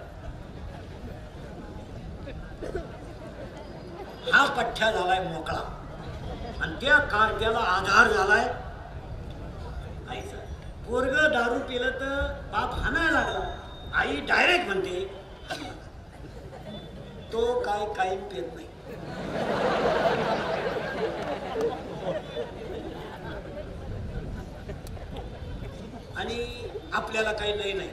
हा पठ्ठ्या झालाय मोकळा. आणि त्या कारट्याला आधार झालाय पोरग दारू पिलं तर बाप हाणायला लागला. आई डायरेक्ट म्हणते तो काय काही पेत नाही. आणि आपल्याला काही नाही. नाही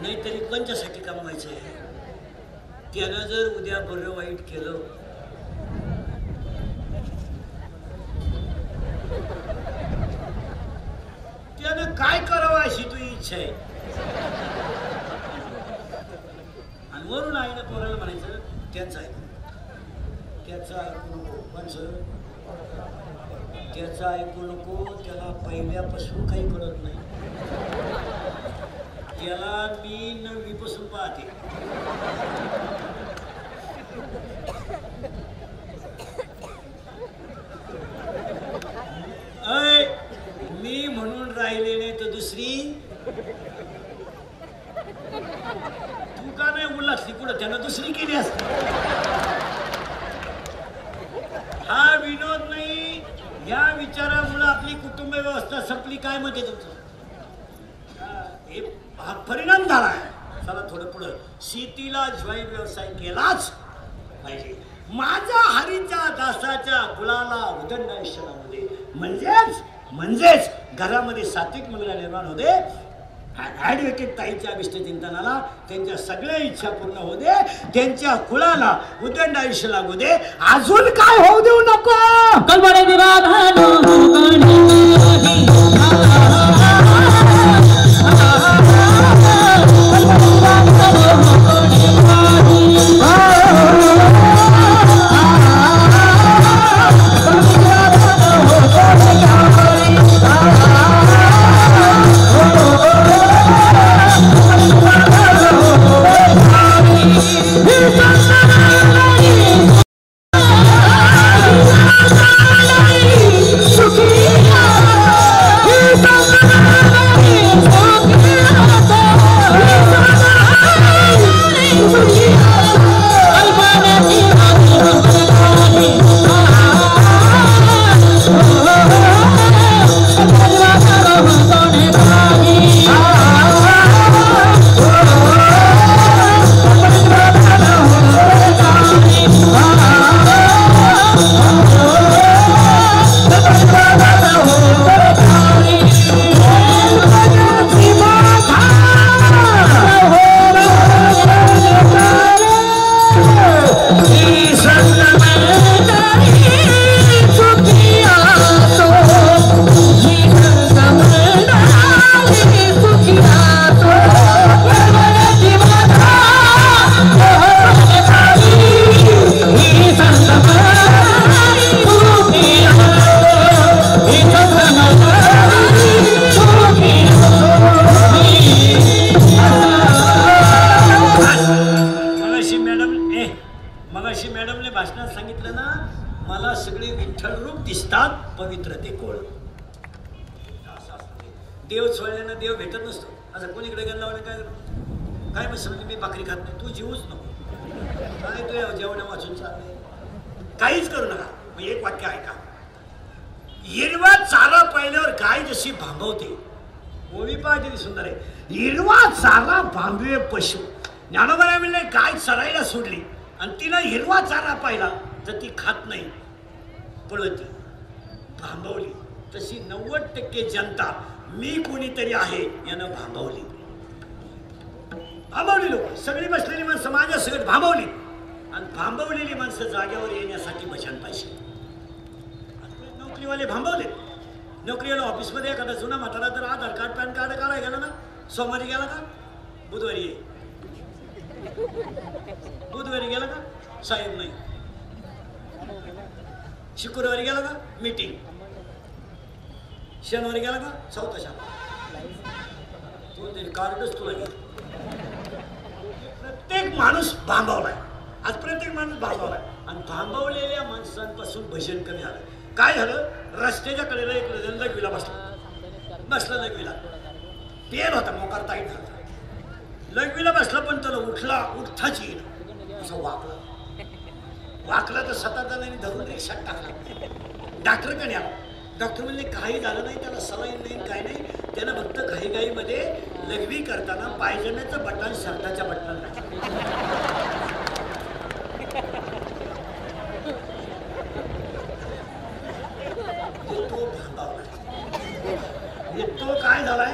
नाहीतरी कोणच्यासाठी कमवायचं आहे? त्यानं जर उद्या बरं वाईट केलं. त्यानं काय करावं अशी तुझी इच्छा आहे? आणि वरून आईनं पोराला म्हणायचं त्याचं ऐकू त्याचा ऐकू नको. सर? त्याचं ऐकू नको त्याला पहिल्यापासून काही कळत नाही. त्याला मी नववीपासून पाहते. राहिले नाही तर दुसरी। तू का नाही उल्हासली कुठं त्यानं दुसरी केली असते हा विनोद नाही। या विचारामुळे आपली कुटुंब व्यवस्था संपली काय म्हणते तुमचं? हा, हे परिणाम झाला आहे चला थोडं पुढं. शेतीला जॉईंट व्यवसाय केलाच पाहिजे. माझ्या हरीच्या दासाच्या कुळाला उदंड आयुष्यामध्ये. म्हणजेच म्हणजेच घरामध्ये सात्विक मुलगा निर्माण होते. ॲडव्होकेट ताईच्या अभिष्ट चिंतनाला त्यांच्या सगळ्या इच्छा पूर्ण होऊ दे त्यांच्या कुळाला उदंड आयुष्य लागू दे. अजून काय होऊ देऊ नको! माणसं जागेवर येण्यासाठी भजन पाहिजे. नोकरीवाले भांबवले नोकरीवाला ऑफिसमध्ये एखादा जुना म्हातारा तर आधार कार्ड पॅन कार्ड काढाय गेला ना सोमवारी गेला का? बुधवारी ये. बुधवारी गेला का? साहेब नाही. शुक्रवारी गेला का? मीटिंग. शनिवारी गेला का? चौथा शाळा. तो कार्डच तुला प्रत्येक माणूस भांबवलाय. आज प्रत्येक आणि थांबवलेल्या माणसांपासून भजन कमी झालं काय झालं? रस्त्याच्या कडेला एक जण विला बसला. बसला लघवीला पेन होता मोकार ताईट झाला लगवीला बसला पण त्याला उठला उठताच येईल असं वाकलं. वाकला तर सतादानाने धरून रिक्षात टाकला. डॉक्टरकडे आला? डॉक्टर म्हणले काही झालं नाही त्याला सलाईन नाही काय नाही. त्यानं फक्त घाईघाईमध्ये लघवी करताना पायजण्याचं बटन शर्टाच्या बटनाला टाकलं. तो तो काय झालाय?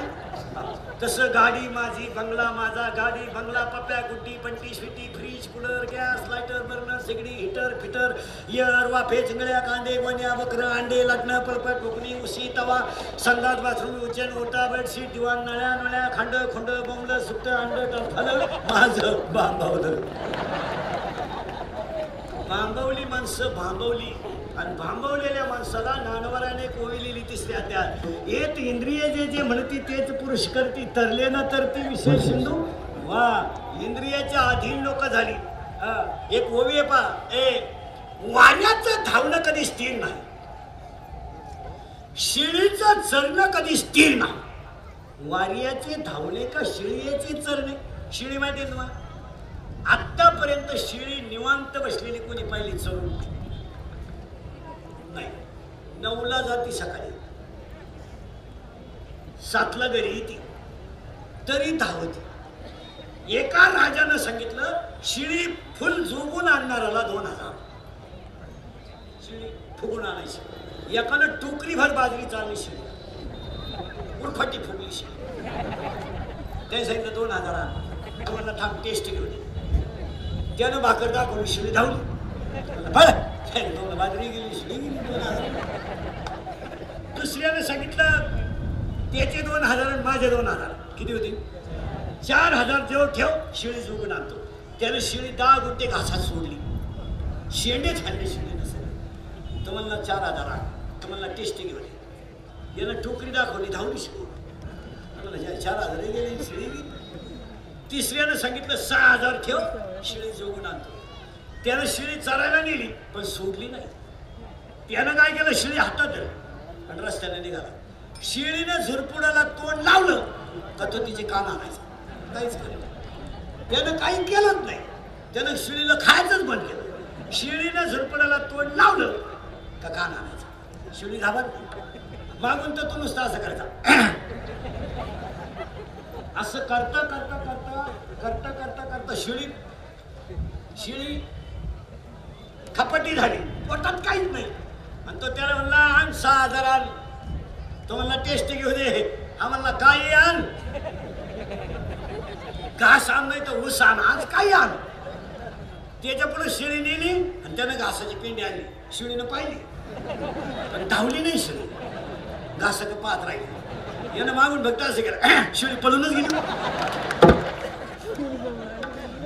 तसं गाडी माझी बंगला माझा गाडी बंगला पप्या गुड्डी पंटी sweety fridge cooler gas lighter burner सिगडी heater fitter इयर वाफे चिंगड्या कांदे वन्या बकर अंडे लग्न पळपट कोकणी उशी तवा संघात बाथरूम उचन ओटा बेडशीट दिवाण नळ्या नळ्या खांड खोंड बोंबलं सुट्ट अंड टफल माझं बांबावलं. बांबवली माणसं बांबवली. आणि भांबवलेल्या माणसाला नानवराने कोविलेली तिसऱ्या त्यात. एक इंद्रिय जे जे म्हणती तेच पुरुष करती तरले ना तर ती विशेष सिंधू. वा इंद्रियाच्या अधीन लोक झाली. एक ओवी आहे पा ए वाऱ्याचं धावणं कधी स्थिर नाही. शिळीचं चरणं कधी स्थिर नाही. वाऱ्याचे धावणे का शिळीचे चरणे? शिळी माहिती आहे तुम्हाला? शिळी निवांत बसलेली कोणी पाहिली चढून? नाही. नऊला जाती सकाळी. सातला घरी येते. तरी धावती. एका राजानं सांगितलं शिळी फुल झोगून आणणाराला दोन हजार. शिळी फुगून आणायची. एकानं टोकरी भर बाजरी चालली शिळी. उरफाटी फुगली शिळी. ते सांगितलं दोन हजार तुम्हाला थांब टेस्ट घेऊन त्यानं भाकर दाखवली शिळी धावली. बरं दोन बाजरी गेली शिळी गेली दोन हजार दुसऱ्यानं सांगितलं त्याचे दोन हजार आणि माझे दोन हजार. किती होते? चार हजार जेव्हा ठेव शिळी जुगून आणतो. त्याने शिळी दहा गुंठे घासात सोडली. शेंडे खाल्ले शिळी नसेल. तुम्हाला म्हणला चार हजार आण. तुम्हाला म्हणला टेस्ट घेऊन ये. यानं टोकरी दाखवली धावली शिळी चार हजार गेली शिळी तिसऱ्यानं सांगितलं सहा हजार ठेव शिळी जोगून आणतो. त्यानं शिळी चरायला नेली पण सोडली नाही. त्यानं काय केलं? शिळी हातात धरली आणि रस्त्याने निघाला. शिळीनं झुरपुडाला तोंड लावलं का तो तिचे कान आणायचं. काहीच केलं त्यानं काही केलंच नाही. त्यानं शिळीला खायचंच बंद केलं. शिळीनं झुरपुडाला तोंड लावलं का कान आणायचं? शिळी घाबरली. मागून तर तो नुसता असं करायचा असं करता करता करता करता करता करता शिळी शिळी खपटी झाली. पोटात काहीच नाही. आणि तो त्याला म्हणला आण सहा हजार आण. तो म्हणला टेस्ट घेऊ दे हा म्हणला काही आण? घास आण नाही तर ऊस आण. आज काही आण? त्याच्या पुढे शिळी नेली आणि त्यानं घासाची पिंडी आणली. शिळीनं पाहिली. पण धावली नाही शिळी. घासाचं पाहत राहिली. यानं मागून भक्त असं केलं. शिळी पळूनच गेली.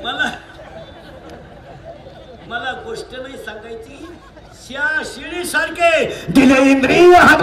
मला मला गोष्ट नाही सांगायची. श्या शिळी सारखे. दिले इंद्रिय आणि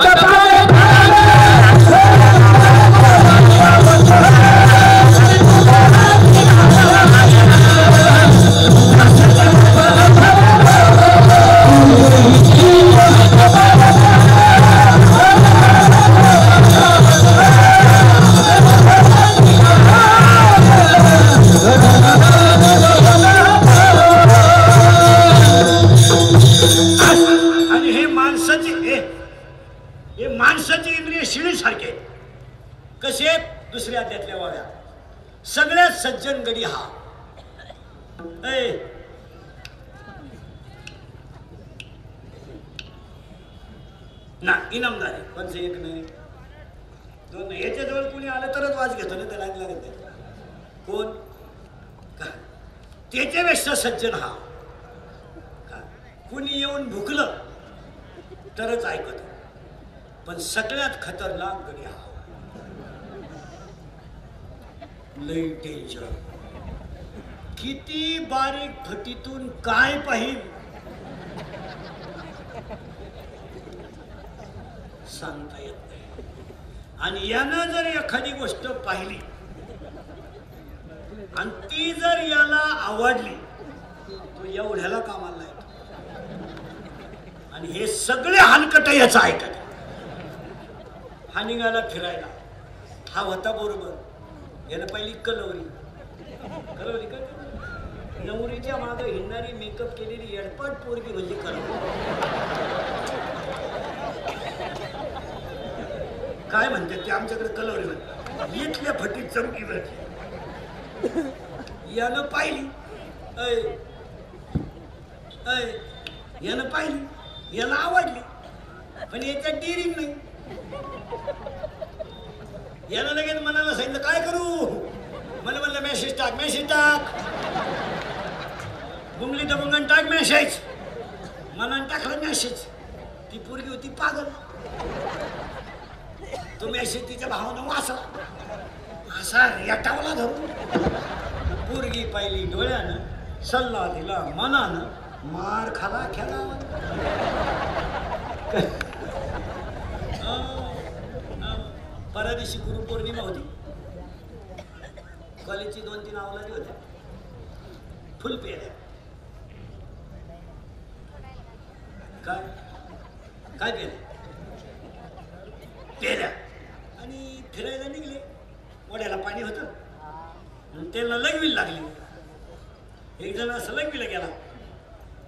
एक गेला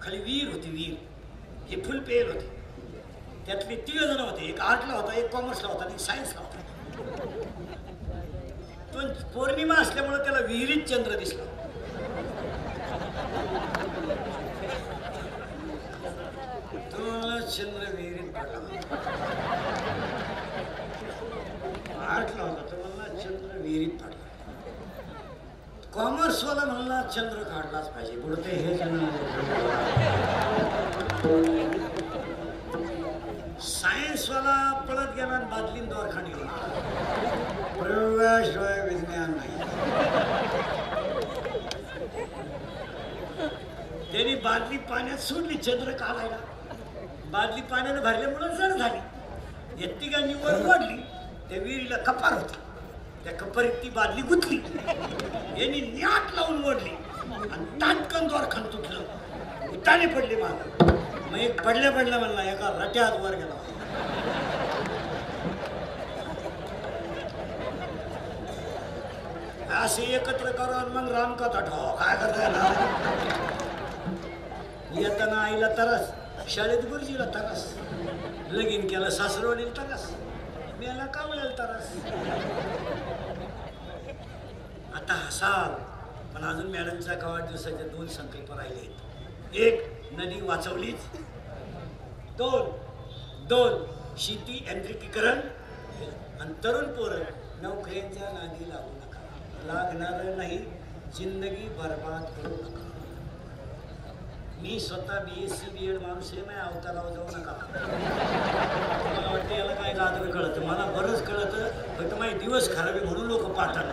खाली विहीर होती विहीर हे फुल पेल होते. त्यातले तिघ जण होते. एक आर्टला होता एक कॉमर्सला होता आणि सायन्सला होता. तो पौर्णिमा असल्यामुळे त्याला विहिरीत चंद्र दिसला. तो चंद्र विहिरीत पडला. आर्टला होता तो चंद्र विहिरीत कॉमर्सवाला म्हणला चंद्र काढलाच पाहिजे बोलते हे सायन्सवाला पळत गेला आणि बादलीन दवाखाने गेला. प्रयोगाशिवाय विज्ञान नाही. त्यांनी बादली पाण्यात सोडली चंद्र काढायला. बादली पाण्यानं भरल्यामुळे जड झाली. या तिघांनी वर वाढली त्या विहिरीला कपार होता. त्या कपरीत ती बादली गुंतली. यांनी न्याट लावून ओढली. आणि ताटकन दवाखान तुटलं उताने पडले माग. मग एक पडल्या पडल्या म्हणला एका रट्यात वर गेला. असे एकत्र करून आणि मग रामकथा ठेवा काय करताय ना येताना आईला तरस शाळेत गुरुजीला तरस लगीन केलं सासरवाडीला तरस मेला का तरस. आता हसाल पण अजून मॅडमचा का वाढदिवसाचे दोन संकल्प राहिले आहेत. एक नदी वाचवलीच. दोन दोन शेती यांत्रिकीकरण. आणि तरुण पोरं नोकऱ्यांच्या नादी लागू नका. लागणार नाही जिंदगी बर्बाद करू नका. मी स्वतः B S C B Ed माणूस आहे नाही अवतारावर जाऊ नका. मला वाटतं याला काय लादवे कळतं. मला बरंच कळतं फक्त माझे दिवस खराबे म्हणून लोक पाहतात.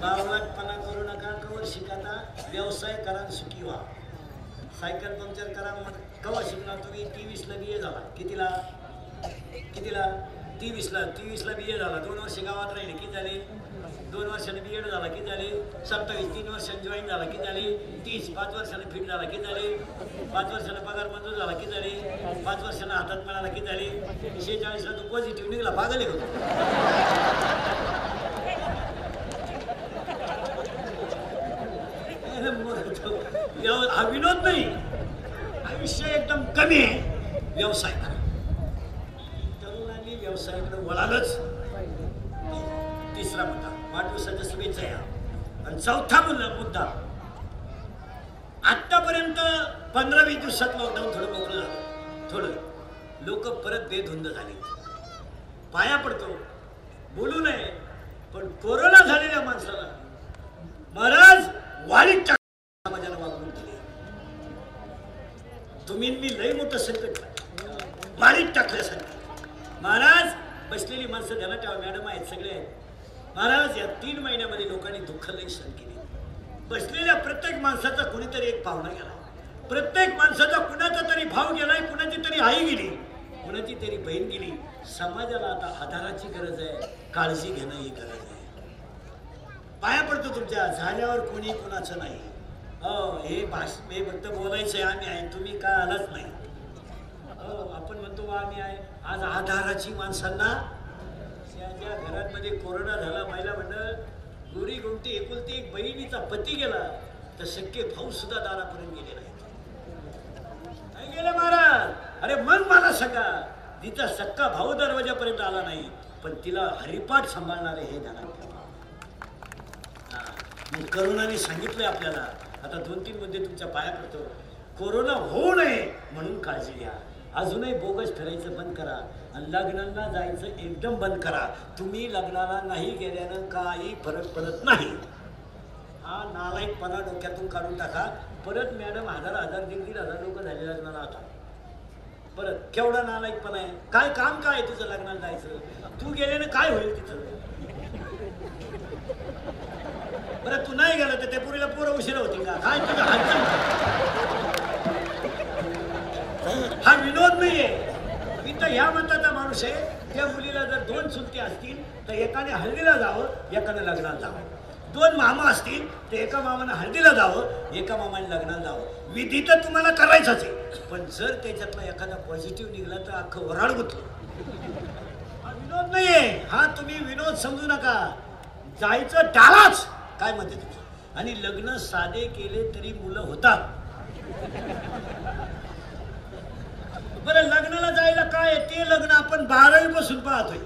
बावलाटपणा करू नका कवर शिकाता व्यवसाय करा सुखी व्हा. सायकल पंक्चर करा मग कवा शिकणार तुम्ही? तेवीसला बी ए झाला. कितीला? कितीला? तेवीसला. तेवीसला बी ए झाला. दोन वर्ष गावात राहिले. किती झाले? दोन वर्षाने बी एड झाला की झाले सत्तावीस तीन वर्षांनी जॉईन झाला की झाले तीस पाच वर्षाने फिट झाला की झाले पाच वर्षाने पगार मंजूर झाला की झाले पाच वर्षाने हातात मिळाला की झाले शेहेचाळीसला तू पॉझिटिव्ह निघाला पागल होतो हा विनोद नाही. आयुष्य एकदम कमी आहे. व्यवसाय तरुणांनी व्यवसायाकडे वळालंच. तिसरा मुद्दा. वाढदिवसाच्या शुभेच्छा या. आणि चौथा मुद्दा मुद्दा. आतापर्यंत पंधरा वीस दिवसात लॉकडाऊन थोडं मोकळं झालं. थोडं. लोक परत बेधुंद झाले. पाया पडतो. बोलू नये. पण कोरोना झालेल्या माणसाला महाराज वाढीत महिन्यामध्ये लोकांनी केली. बसलेल्या प्रत्येक माणसाचा कुणीतरी एक पाहुणा गेला. प्रत्येक माणसाचा कुणाचा तरी भाव गेलाय कुणाची तरी आई गेली कुणाची तरी बहीण गेली. समाजाला आता आधाराची गरज आहे काळजी घेणं ही गरज आहे. पाया पडतो तुमच्या झाल्यावर कोणी कुणाचं नाही. हो हे भाष हे फक्त बोलायचं आहे आम्ही आहे तुम्ही काय आलाच नाही? हो आपण म्हणतो बा आम्ही आहे. आज आधाराची माणसांना ज्या ज्या घरांमध्ये कोरोना झाला महिला गोरी गोमटी एकुलती एक बहिणीचा पती गेला तर शक्य भाऊ सुद्धा दारापर्यंत गेले नाही नाही गेले महाराज? अरे मग मला सका. तिचा सक्का भाऊ दरवाजापर्यंत आला नाही पण तिला हरिपाठ सांभाळणारे हे ध्यानात मग करुणाने सांगितलंय आपल्याला. आता दोन तीन मुद्दे तुमच्या पाया पडतो. कोरोना होऊ नये म्हणून काळजी घ्या. अजूनही बोगस फिरायचं बंद करा. लग्नांना जायचं एकदम बंद करा. तुम्ही लग्नाला नाही गेल्यानं काही फरक पडत नाही. हा नालायकपणा डोक्यातून काढून टाका. परत मॅडम हजार हजार दीड दीड हजार लोक झाले लग्नाला आता. परत केवढा नालायकपणा आहे? काय काम काय आहे तुझं लग्नाला जायचं? तू गेल्यानं काय होईल तिथं? बरं तू नाही गेला तर त्या पुरीला पोरं उशिरा होती का? काय तुझा हा विनोद नाहीये. मी तर ह्या मताचा माणूस आहे त्या मुलीला जर दोन चुलते असतील तर एकाने हळदीला जावं एकाने लग्नाला जावं. दोन मामा असतील तर एका मामानं हळदीला जावं एका मामाने लग्नाला जावं. विधी तर तुम्हाला करायचाच आहे पण जर त्याच्यातला एखादा पॉझिटिव्ह निघाला तर अख्खं वराड गुतलं. हा विनोद नाहीये. हा तुम्ही विनोद समजू नका. जायचं टाळाच काय म्हणते तुमचं आणि लग्न साधे केले तरी मुलं होतात. बरं लग्नाला जायला काय आहे? ते लग्न आपण बारावी पासून पाहतोय.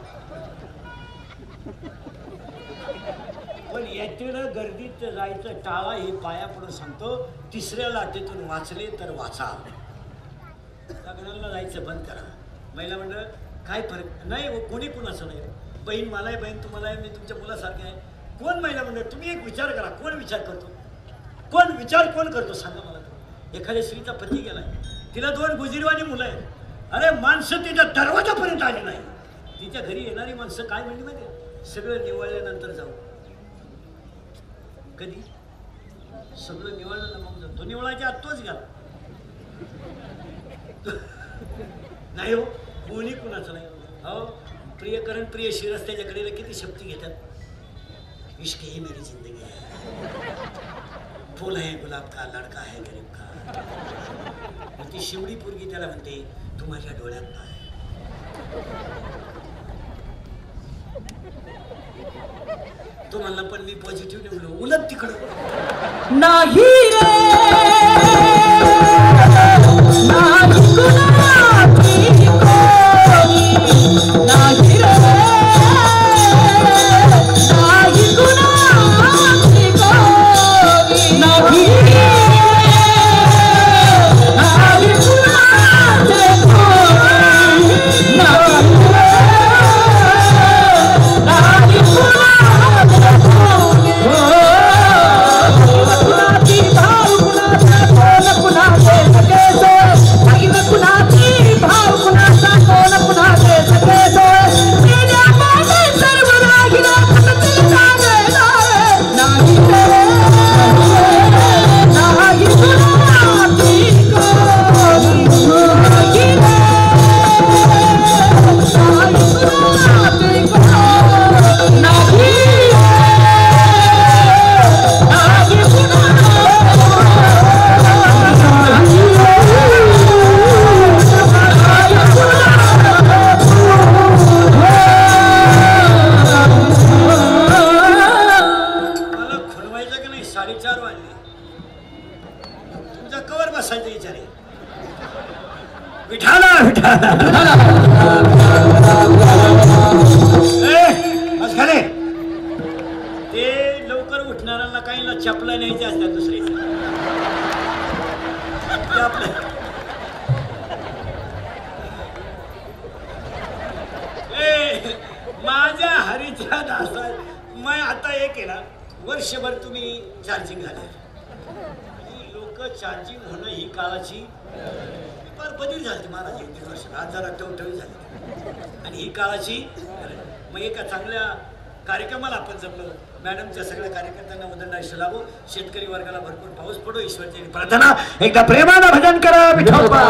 पण याच्यानं गर्दीत जायचं टाळा हे पाया पुढे सांगतो. तिसऱ्या लाटेतून वाचले तर वाचा. लग्नाला जायचं बंद करा. महिला मंडळ काय फरक? नाही हो, कोणी कुणाचं नाही. बहीण मला आहे बहीण तुम्हाला आहे मी तुमच्या मुलासारखे आहे. कोण महिला मंडळ? तुम्ही एक विचार करा. कोण विचार करतो? कोण विचार कोण करतो? सांगा मला तो. एखाद्या स्त्रीचा पती गेलाय. तिला दोन गुजीरवाणी मुलं आहेत. अरे माणसं तिच्या दरवाजापर्यंत आली नाही. तिच्या घरी येणारी माणसं काय म्हणली माहिती सगळं निवळल्यानंतर जाऊ. कधी? सगळं निवळलं मग जाऊ. तो निवळायच्या आत तोच गेला. नाही हो कोणी कुणाचं नाही. हो प्रियकरण प्रिय शिरस्त्याच्या कडेला किती शक्ती घेतात? इश्क ही मेरी जिंदगी है फूल है गुलाब का लड़का है गरीब का. ती शिवडी पोरगी त्याला म्हणते तू माझ्या डोळ्यात पाय. तो म्हणला पण मी पॉझिटिव्ह निवडलो उलट तिकडं. नाही रे. मॅडमच्या सगळ्या कार्यकर्त्यांना उदंड आयुष्य लाभो शेतकरी वर्गाला भरपूर पाऊस पडो. ईश्वरची प्रार्थना एकदा प्रेमानं भजन करा विठोबा